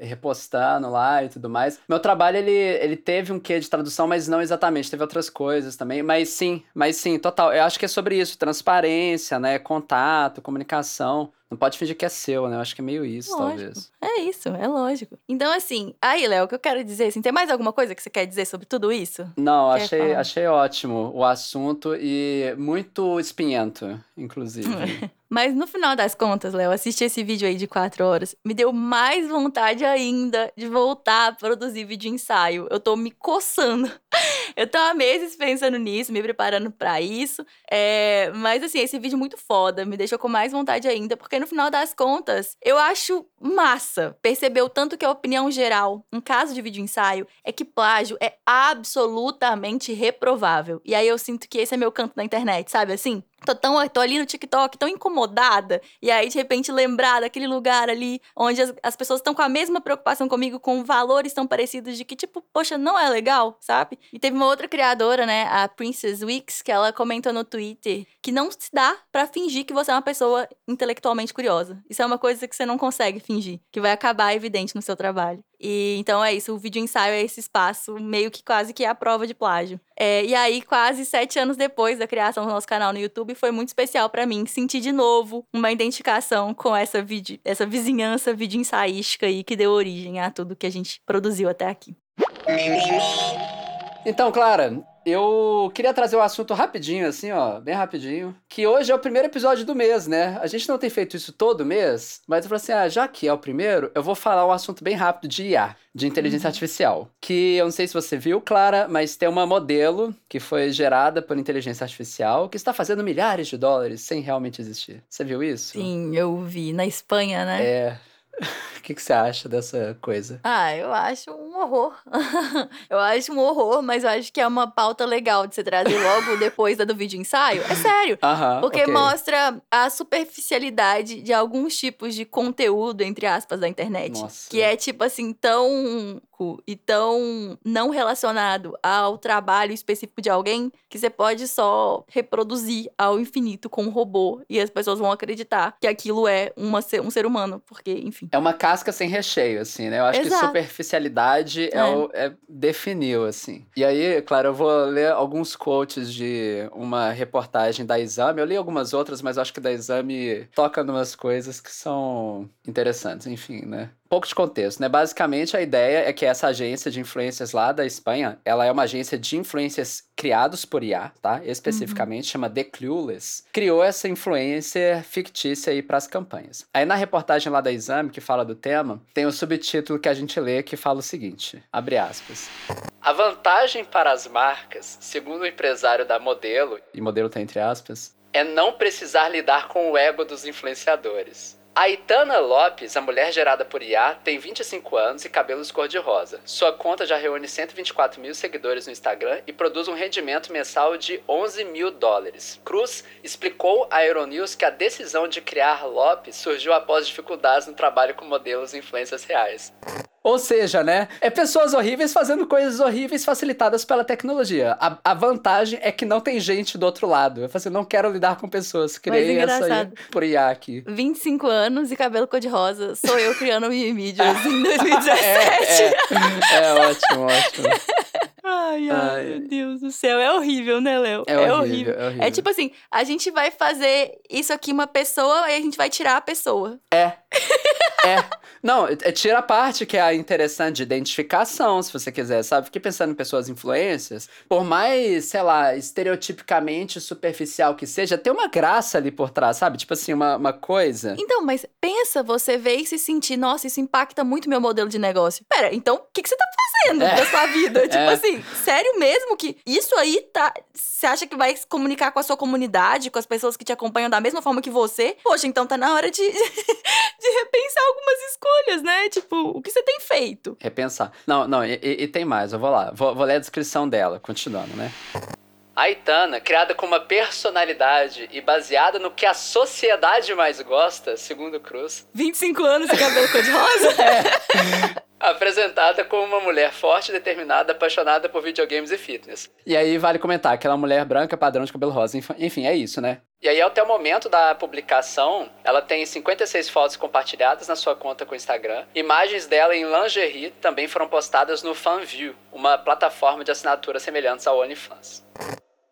[SPEAKER 2] é, repostando lá e tudo mais. Meu trabalho, ele, ele teve um quê de tradução, mas não exatamente. Teve outras coisas também. Mas sim, mas sim, total. Eu acho que é sobre isso. Transparência, né? Contato, comunicação. Não pode fingir que é seu, né? Eu acho que é meio isso,
[SPEAKER 1] lógico.
[SPEAKER 2] talvez.
[SPEAKER 1] É isso, é lógico. Então, assim, aí, Léo, o que eu quero dizer, assim, tem mais alguma coisa que você quer dizer sobre tudo isso?
[SPEAKER 2] Não, achei, achei ótimo o assunto e muito espinhento, inclusive.
[SPEAKER 1] Mas no final das contas, Léo, assistir esse vídeo aí de quatro horas me deu mais vontade ainda de voltar a produzir vídeo ensaio. Eu tô me coçando. Eu tô há meses pensando nisso, me preparando para isso. É... Mas assim, esse vídeo muito foda, me deixou com mais vontade ainda, porque no final das contas, eu acho massa perceber o tanto que a opinião geral, em caso de vídeo ensaio, é que plágio é absolutamente reprovável. E aí eu sinto que esse é meu canto na internet, sabe assim? Tô tão tô ali no TikTok, tão incomodada. E aí, de repente, lembrar daquele lugar ali onde as, as pessoas estão com a mesma preocupação comigo, com valores tão parecidos de que, tipo, poxa, não é legal, sabe? E teve uma outra criadora, né, a Princess Weeks, que ela comentou no Twitter que não se dá para fingir que você é uma pessoa intelectualmente curiosa. Isso é uma coisa que você não consegue fingir, que vai acabar evidente no seu trabalho. E então é isso, o vídeo ensaio é esse espaço meio que quase que é a prova de plágio. É, e aí, quase sete anos depois da criação do nosso canal no YouTube, foi muito especial para mim sentir de novo uma identificação com essa, vídeo, essa vizinhança vídeo ensaística aí que deu origem a tudo que a gente produziu até aqui.
[SPEAKER 2] Então, Clara, eu queria trazer um assunto rapidinho, assim, ó, bem rapidinho. Que hoje é o primeiro episódio do mês, né? A gente não tem feito isso todo mês, mas eu falei assim: ah, já que é o primeiro, eu vou falar um assunto bem rápido de IA, de inteligência uhum. artificial. Que eu não sei se você viu, Clara, mas tem uma modelo que foi gerada por inteligência artificial que está fazendo milhares de dólares sem realmente existir. Você viu isso?
[SPEAKER 1] Sim, eu vi. Na Espanha, né?
[SPEAKER 2] É. O que, que você acha dessa coisa?
[SPEAKER 1] Ah, eu acho um horror. eu acho um horror, mas eu acho que é uma pauta legal de você trazer logo depois da do vídeo ensaio. É sério.
[SPEAKER 2] Uh -huh,
[SPEAKER 1] porque
[SPEAKER 2] okay.
[SPEAKER 1] mostra a superficialidade de alguns tipos de conteúdo, entre aspas, da internet.
[SPEAKER 2] Nossa.
[SPEAKER 1] Que é tipo assim, tão e tão não relacionado ao trabalho específico de alguém que você pode só reproduzir ao infinito com um robô e as pessoas vão acreditar que aquilo é uma, um ser humano, porque, enfim.
[SPEAKER 2] É uma casca sem recheio, assim, né? Eu acho Exato. que superficialidade é. É, o, é definiu, assim. E aí, claro, eu vou ler alguns quotes de uma reportagem da Exame. Eu li algumas outras, mas acho que da Exame toca numas coisas que são interessantes, enfim, né? Pouco de contexto, né? Basicamente, a ideia é que essa agência de influências lá da Espanha, ela é uma agência de influências criados por IA, tá? Especificamente, uhum. chama The Clueless. Criou essa influência fictícia aí para as campanhas. Aí na reportagem lá da Exame, que fala do tema, tem o subtítulo que a gente lê que fala o seguinte, abre aspas. A vantagem para as marcas, segundo o empresário da modelo, e modelo tá entre aspas, é não precisar lidar com o ego dos influenciadores. A Itana Lopes, a mulher gerada por IA, tem 25 anos e cabelos cor-de-rosa. Sua conta já reúne 124 mil seguidores no Instagram e produz um rendimento mensal de 11 mil dólares. Cruz explicou à Euronews que a decisão de criar Lopes surgiu após dificuldades no trabalho com modelos e influências reais. Ou seja, né? É pessoas horríveis fazendo coisas horríveis facilitadas pela tecnologia. A, a vantagem é que não tem gente do outro lado. Eu falei assim, não quero lidar com pessoas. Criei essa aí por IA aqui.
[SPEAKER 1] 25 anos e cabelo cor-de-rosa. Sou eu criando mídias em 2017.
[SPEAKER 2] É, é, é ótimo, ótimo.
[SPEAKER 1] Ai, ai, ai, meu Deus do céu. É horrível, né, Léo?
[SPEAKER 2] É, é, horrível, é horrível.
[SPEAKER 1] É tipo assim, a gente vai fazer isso aqui uma pessoa e a gente vai tirar a pessoa.
[SPEAKER 2] É. É. Não, é, tira a parte que é interessante de identificação, se você quiser, sabe? Fiquei pensando em pessoas influências. Por mais, sei lá, estereotipicamente superficial que seja, tem uma graça ali por trás, sabe? Tipo assim, uma, uma coisa.
[SPEAKER 1] Então, mas pensa, você ver e se sentir, nossa, isso impacta muito meu modelo de negócio. Pera, então o que, que você tá fazendo é. da sua vida? Tipo é. assim, sério mesmo que isso aí tá. Você acha que vai se comunicar com a sua comunidade, com as pessoas que te acompanham da mesma forma que você? Poxa, então tá na hora de, de repensar algumas escolhas, né? Tipo, o que você tem feito?
[SPEAKER 2] Repensar. Não, não, e, e tem mais, eu vou lá. Vou, vou ler a descrição dela, continuando, né? A Itana, criada com uma personalidade e baseada no que a sociedade mais gosta, segundo Cruz.
[SPEAKER 1] 25 anos e cabelo cor-de-rosa?
[SPEAKER 2] é. Apresentada como uma mulher forte, determinada, apaixonada por videogames e fitness. E aí vale comentar, aquela mulher branca, padrão de cabelo rosa, enfim, é isso, né? E aí, até o momento da publicação, ela tem 56 fotos compartilhadas na sua conta com o Instagram. Imagens dela em lingerie também foram postadas no FanView, uma plataforma de assinatura semelhante ao OnlyFans.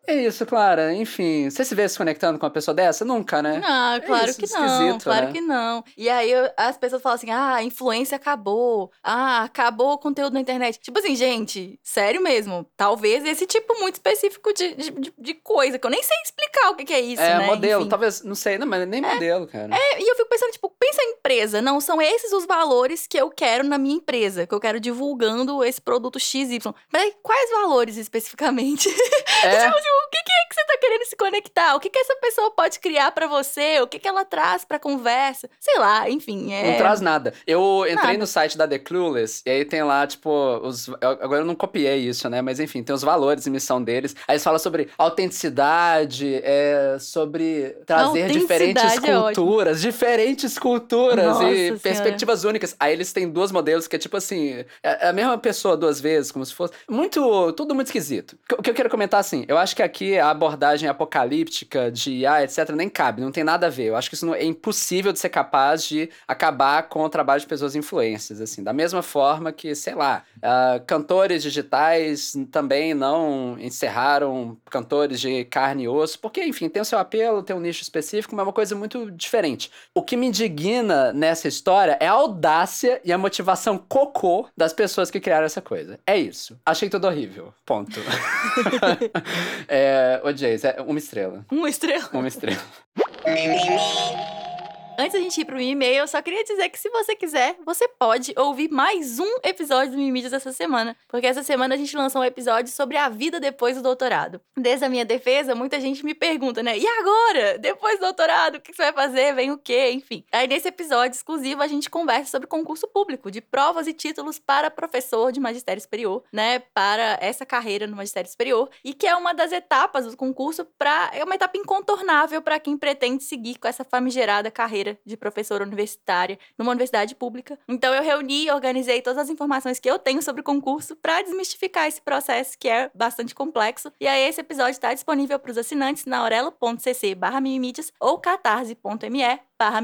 [SPEAKER 2] É isso, Clara. Enfim, você se vê se conectando com uma pessoa dessa? Nunca, né?
[SPEAKER 1] É claro é isso, que não. Claro né? que não. E aí as pessoas falam assim: ah, a influência acabou. Ah, acabou o conteúdo na internet. Tipo assim, gente, sério mesmo. Talvez esse tipo muito específico de, de, de coisa, que eu nem sei explicar o que, que é isso.
[SPEAKER 2] É,
[SPEAKER 1] né?
[SPEAKER 2] modelo.
[SPEAKER 1] Enfim.
[SPEAKER 2] Talvez, não sei, não, mas nem é, modelo, cara.
[SPEAKER 1] É, e eu fico pensando, tipo, pensa em empresa. Não, são esses os valores que eu quero na minha empresa, que eu quero divulgando esse produto XY. Mas aí, quais valores especificamente?
[SPEAKER 2] É.
[SPEAKER 1] tipo assim, o que, que é que você tá querendo se conectar? O que, que essa pessoa pode criar pra você? O que, que ela traz pra conversa? Sei lá, enfim. É...
[SPEAKER 2] Não traz nada. Eu entrei
[SPEAKER 1] Nada.
[SPEAKER 2] no site da The Clueless e aí tem lá, tipo, os. Agora eu não copiei isso, né? Mas enfim, tem os valores e missão deles. Aí eles falam sobre autenticidade, é, sobre trazer diferentes
[SPEAKER 1] é ótimo.
[SPEAKER 2] culturas, diferentes culturas
[SPEAKER 1] Nossa
[SPEAKER 2] e
[SPEAKER 1] Senhora.
[SPEAKER 2] perspectivas únicas. Aí eles têm duas modelos que é tipo assim, é a mesma pessoa duas vezes, como se fosse. Muito. Tudo muito esquisito. O que eu quero comentar assim, eu acho que aqui a abordagem apocalíptica de IA, etc., nem cabe, não tem nada a ver. Eu acho que isso não, é impossível de ser capaz de acabar com o trabalho de pessoas influências, assim. Da mesma forma que, sei lá, ah, cantores digitais também não encerraram cantores de carne e osso, porque, enfim, tem o seu apelo, tem um nicho específico, mas é uma coisa muito diferente. O que me indigna nessa história é a audácia e a motivação cocô das pessoas que criaram essa coisa. É isso. Achei tudo horrível. Ponto. é, ô, Jace, é uma estrela.
[SPEAKER 1] Uma estrela.
[SPEAKER 2] Uma estrela.
[SPEAKER 1] Antes da gente ir pro e-mail, eu só queria dizer que se você quiser, você pode ouvir mais um episódio do Mimídias essa semana. Porque essa semana a gente lançou um episódio sobre a vida depois do doutorado. Desde a minha defesa, muita gente me pergunta, né? E agora? Depois do doutorado, o que você vai fazer? Vem o quê? Enfim. Aí nesse episódio exclusivo, a gente conversa sobre concurso público, de provas e títulos para professor de magistério superior, né? Para essa carreira no magistério superior. E que é uma das etapas do concurso para É uma etapa incontornável para quem pretende seguir com essa famigerada carreira de professora universitária numa universidade pública. Então eu reuni e organizei todas as informações que eu tenho sobre o concurso para desmistificar esse processo que é bastante complexo. E aí esse episódio está disponível para os assinantes na aurelo.cc barra ou catarse.me barra.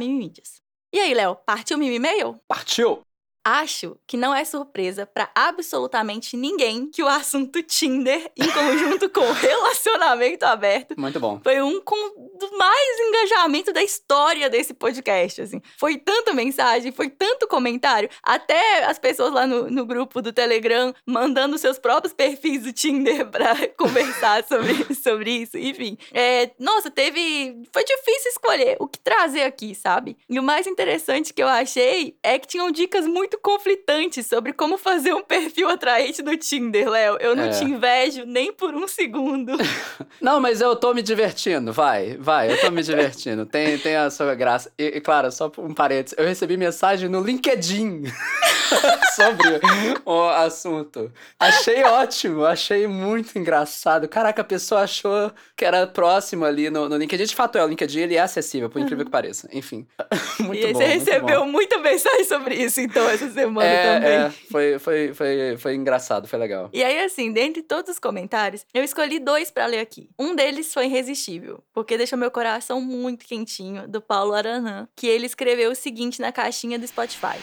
[SPEAKER 1] E aí, Léo, partiu o Mimimail?
[SPEAKER 2] Partiu!
[SPEAKER 1] Acho que não é surpresa para absolutamente ninguém que o assunto Tinder, em conjunto com relacionamento aberto,
[SPEAKER 2] Muito bom.
[SPEAKER 1] foi um com do mais engajamento da história desse podcast, assim. Foi tanta mensagem, foi tanto comentário, até as pessoas lá no, no grupo do Telegram mandando seus próprios perfis do Tinder pra conversar sobre, sobre isso, enfim. É, nossa, teve... Foi difícil escolher o que trazer aqui, sabe? E o mais interessante que eu achei é que tinham dicas muito conflitantes sobre como fazer um perfil atraente no Tinder, Léo. Eu não
[SPEAKER 2] É.
[SPEAKER 1] te invejo nem por um segundo.
[SPEAKER 2] Não, mas eu tô me divertindo, vai, vai, eu tô me divertindo. Tem, tem a sua graça. E, e, claro, só um parênteses, eu recebi mensagem no LinkedIn sobre o assunto. Achei ótimo, achei muito engraçado. Caraca, a pessoa achou que era próximo ali no, no LinkedIn. De fato, é, o LinkedIn ele é acessível, por incrível que pareça. Enfim, muito
[SPEAKER 1] e aí
[SPEAKER 2] bom.
[SPEAKER 1] você
[SPEAKER 2] muito
[SPEAKER 1] recebeu muita mensagem sobre isso, então, essa semana
[SPEAKER 2] É,
[SPEAKER 1] também.
[SPEAKER 2] é, foi, foi, foi, foi engraçado, foi legal.
[SPEAKER 1] E aí, assim, dentre todos os comentários, eu escolhi dois pra ler aqui. Um deles foi irresistível, porque deixou meu coração muito quentinho, do Paulo Aranã, que ele escreveu o seguinte na caixinha do Spotify.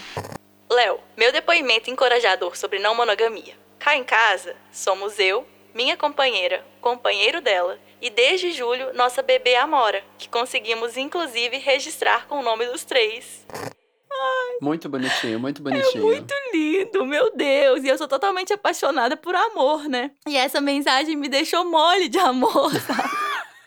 [SPEAKER 1] Léo, meu depoimento encorajador sobre não monogamia. Cá em casa, somos eu, minha companheira, companheiro dela, e desde julho, nossa bebê Amora, que conseguimos inclusive registrar com o nome dos três.
[SPEAKER 2] Muito bonitinho, muito bonitinho.
[SPEAKER 1] muito lindo, meu Deus. E eu sou totalmente apaixonada por amor, né? E essa mensagem me deixou mole de amor, sabe?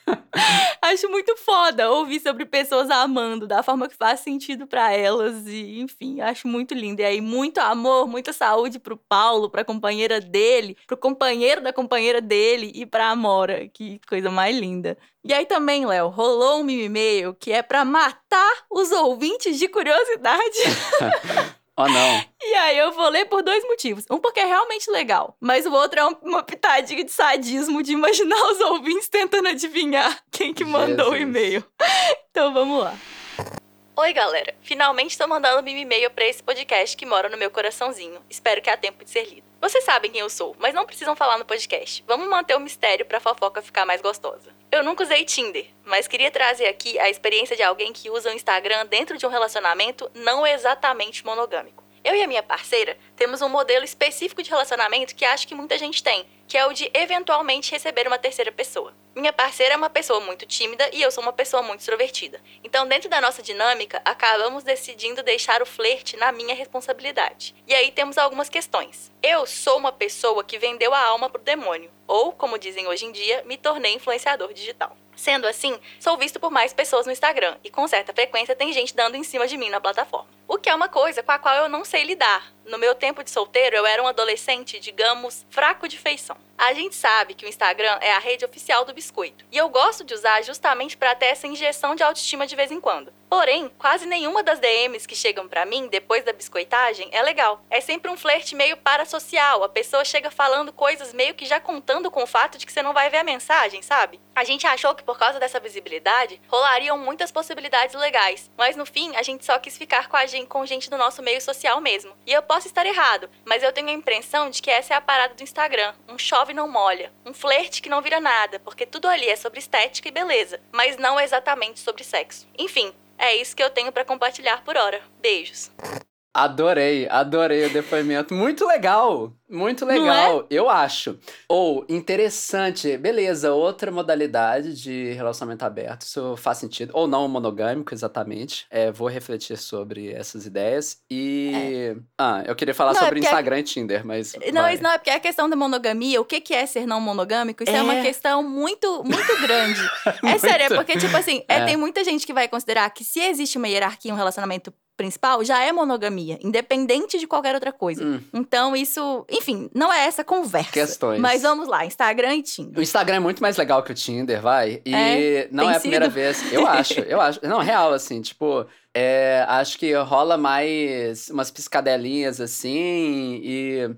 [SPEAKER 1] Acho muito foda ouvir sobre pessoas amando da forma que faz sentido pra elas e, enfim, acho muito lindo. E aí muito amor, muita saúde pro Paulo, pra companheira dele, pro companheiro da companheira dele e pra Amora. Que coisa mais linda. E aí também, Léo, rolou um e-mail que é pra matar os ouvintes de curiosidade.
[SPEAKER 2] Oh, não.
[SPEAKER 1] E aí eu vou ler por dois motivos. Um porque é realmente legal, mas o outro é um- uma pitadinha de sadismo de imaginar os ouvintes tentando adivinhar quem que mandou o
[SPEAKER 2] Jesus.
[SPEAKER 1] e-mail. Então vamos lá. Oi, galera. Finalmente estou mandando um e-mail para esse podcast que mora no meu coraçãozinho. Espero que há tempo de ser lido. Vocês sabem quem eu sou, mas não precisam falar no podcast. Vamos manter o mistério pra fofoca ficar mais gostosa. Eu nunca usei Tinder, mas queria trazer aqui a experiência de alguém que usa o Instagram dentro de um relacionamento não exatamente monogâmico. Eu e a minha parceira temos um modelo específico de relacionamento que acho que muita gente tem, que é o de eventualmente receber uma terceira pessoa. Minha parceira é uma pessoa muito tímida e eu sou uma pessoa muito extrovertida. Então, dentro da nossa dinâmica, acabamos decidindo deixar o flerte na minha responsabilidade. E aí temos algumas questões. Eu sou uma pessoa que vendeu a alma pro demônio. Ou, como dizem hoje em dia, me tornei influenciador digital. Sendo assim, sou visto por mais pessoas no Instagram e com certa frequência tem gente dando em cima de mim na plataforma. O que é uma coisa com a qual eu não sei lidar. No meu tempo de solteiro, eu era um adolescente, digamos, fraco de feição. A gente sabe que o Instagram é a rede oficial do biscoito. E eu gosto de usar justamente para ter essa injeção de autoestima de vez em quando. Porém, quase nenhuma das DMs que chegam para mim depois da biscoitagem é legal. É sempre um flerte meio parasocial. A pessoa chega falando coisas meio que já contando com o fato de que você não vai ver a mensagem, sabe? A gente achou que por causa dessa visibilidade rolariam muitas possibilidades legais, mas no fim a gente só quis ficar com a gente, com gente do nosso meio social mesmo. E eu posso estar errado, mas eu tenho a impressão de que essa é a parada do Instagram, um chove não molha, um flerte que não vira nada, porque tudo ali é sobre estética e beleza, mas não exatamente sobre sexo. Enfim, é isso que eu tenho para compartilhar por hora. Beijos.
[SPEAKER 2] Adorei, adorei o depoimento. Muito legal, muito legal,
[SPEAKER 1] é?
[SPEAKER 2] eu acho. Ou, interessante, beleza, outra modalidade de relacionamento aberto, isso faz sentido. Ou não monogâmico, exatamente. É, vou refletir sobre essas ideias. E. É. Ah, eu queria falar
[SPEAKER 1] não,
[SPEAKER 2] sobre
[SPEAKER 1] é
[SPEAKER 2] Instagram e Tinder, mas.
[SPEAKER 1] Não,
[SPEAKER 2] vai.
[SPEAKER 1] isso não é porque a questão da monogamia, o que é ser não monogâmico, isso é, uma questão muito, muito grande. É sério, é porque, tipo assim, é, tem muita gente que vai considerar que se existe uma hierarquia, um relacionamento principal já é monogamia, independente de qualquer outra coisa.
[SPEAKER 2] Hum.
[SPEAKER 1] Então, isso, enfim, não é essa conversa.
[SPEAKER 2] Questões.
[SPEAKER 1] Mas vamos lá, Instagram e Tinder.
[SPEAKER 2] O Instagram é muito mais legal que o Tinder, vai. E
[SPEAKER 1] É?
[SPEAKER 2] não é a primeira vez. Eu acho, eu acho. Não, real, assim, tipo. é, acho que rola mais umas piscadelinhas assim e.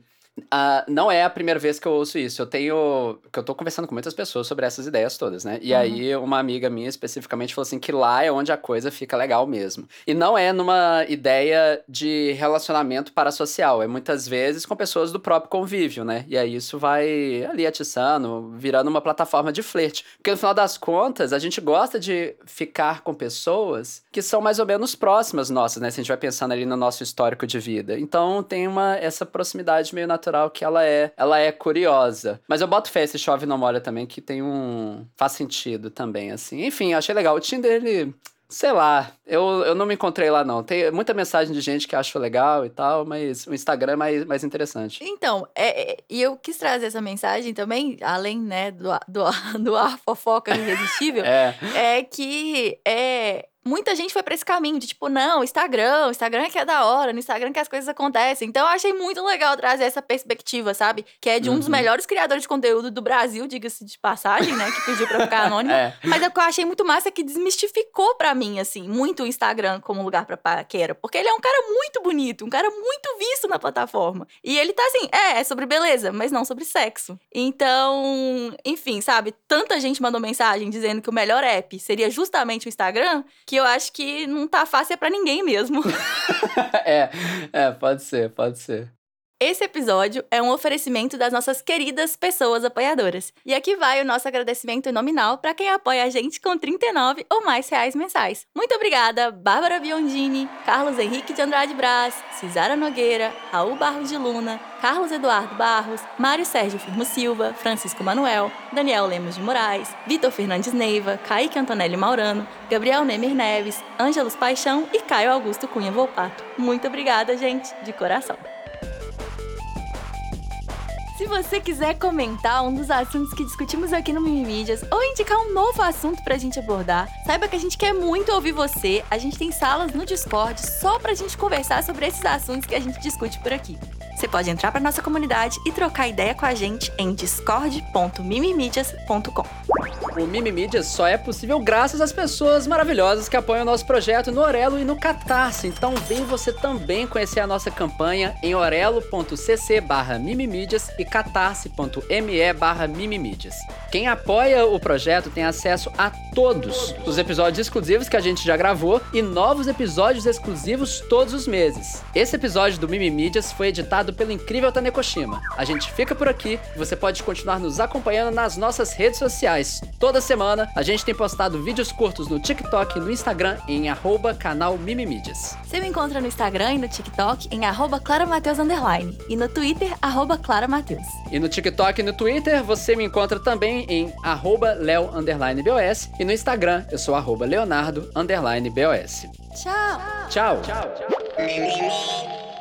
[SPEAKER 2] ah, não é a primeira vez que eu ouço isso. Eu tenho. que eu tô conversando com muitas pessoas sobre essas ideias todas, né? E
[SPEAKER 1] Uhum.
[SPEAKER 2] aí, uma amiga minha especificamente falou assim: que lá é onde a coisa fica legal mesmo. E não é numa ideia de relacionamento parasocial. É muitas vezes com pessoas do próprio convívio, né? E aí isso vai ali atiçando, virando uma plataforma de flerte. Porque no final das contas, a gente gosta de ficar com pessoas que são mais ou menos próximas nossas, né? Se a gente vai pensando ali no nosso histórico de vida. Então tem uma essa proximidade meio natural que ela é, ela é curiosa. Mas eu boto fé esse chove não molha também que tem um faz sentido também assim. Enfim, achei legal. O Tinder ele Sei lá, eu, eu não me encontrei lá não. Tem muita mensagem de gente que achou legal e tal, mas o Instagram é mais, mais interessante.
[SPEAKER 1] Então, é, é, e eu quis trazer essa mensagem também, além, né, do, do, do ar fofoca irresistível,
[SPEAKER 2] É,
[SPEAKER 1] é que é, muita gente foi pra esse caminho de tipo, não, Instagram, Instagram é que é da hora, no Instagram que as coisas acontecem. Então eu achei muito legal trazer essa perspectiva, sabe? Que é de um dos
[SPEAKER 2] Uhum.
[SPEAKER 1] melhores criadores de conteúdo do Brasil, diga-se de passagem, né? Que pediu pra ficar anônimo.
[SPEAKER 2] é.
[SPEAKER 1] Mas é o que eu achei muito massa é que desmistificou pra mim, assim, muito o Instagram como lugar pra paquera. Porque ele é um cara muito bonito, um cara muito visto na plataforma. E ele tá assim, é, é sobre beleza, mas não sobre sexo. Então, enfim, sabe? Tanta gente mandou mensagem dizendo que o melhor app seria justamente o Instagram, que eu acho que não tá fácil é pra ninguém mesmo.
[SPEAKER 2] é, é, pode ser, pode ser.
[SPEAKER 1] Esse episódio é um oferecimento das nossas queridas pessoas apoiadoras. E aqui vai o nosso agradecimento nominal para quem apoia a gente com 39 ou mais reais mensais. Muito obrigada, Bárbara Biondini, Carlos Henrique de Andrade Braz, Cisara Nogueira, Raul Barros de Luna, Carlos Eduardo Barros, Mário Sérgio Firmo Silva, Francisco Manuel, Daniel Lemos de Moraes, Vitor Fernandes Neiva, Kaique Antonelli Maurano, Gabriel Nemer Neves, Ângelos Paixão e Caio Augusto Cunha Volpato. Muito obrigada, gente, de coração. Se você quiser comentar um dos assuntos que discutimos aqui no Mimimídias ou indicar um novo assunto pra gente abordar, saiba que a gente quer muito ouvir você. A gente tem salas no Discord só pra gente conversar sobre esses assuntos que a gente discute por aqui. Você pode entrar pra nossa comunidade e trocar ideia com a gente em discord.mimimídias.com.
[SPEAKER 2] O Mimimídias só é possível graças às pessoas maravilhosas que apoiam o nosso projeto no Orelo e no Catarse. Então vem você também conhecer a nossa campanha em orelo.cc barra e catarse.me barra. Quem apoia o projeto tem acesso a todos os episódios exclusivos que a gente já gravou e novos episódios exclusivos todos os meses. Esse episódio do Mimimídias foi editado pelo incrível Tanekoshima. A gente fica por aqui e você pode continuar nos acompanhando nas nossas redes sociais. Toda semana a gente tem postado vídeos curtos no TikTok e no Instagram em arroba canal Mimimídias.
[SPEAKER 1] Você me encontra no Instagram e no TikTok em arroba claramateus underline e no Twitter, arroba claramateus.
[SPEAKER 2] E no TikTok e no Twitter você me encontra também em arroba leo underline BOS e no Instagram eu sou arroba leonardo underline BOS.
[SPEAKER 1] Tchau!
[SPEAKER 2] Tchau! Tchau!
[SPEAKER 3] Mimimi.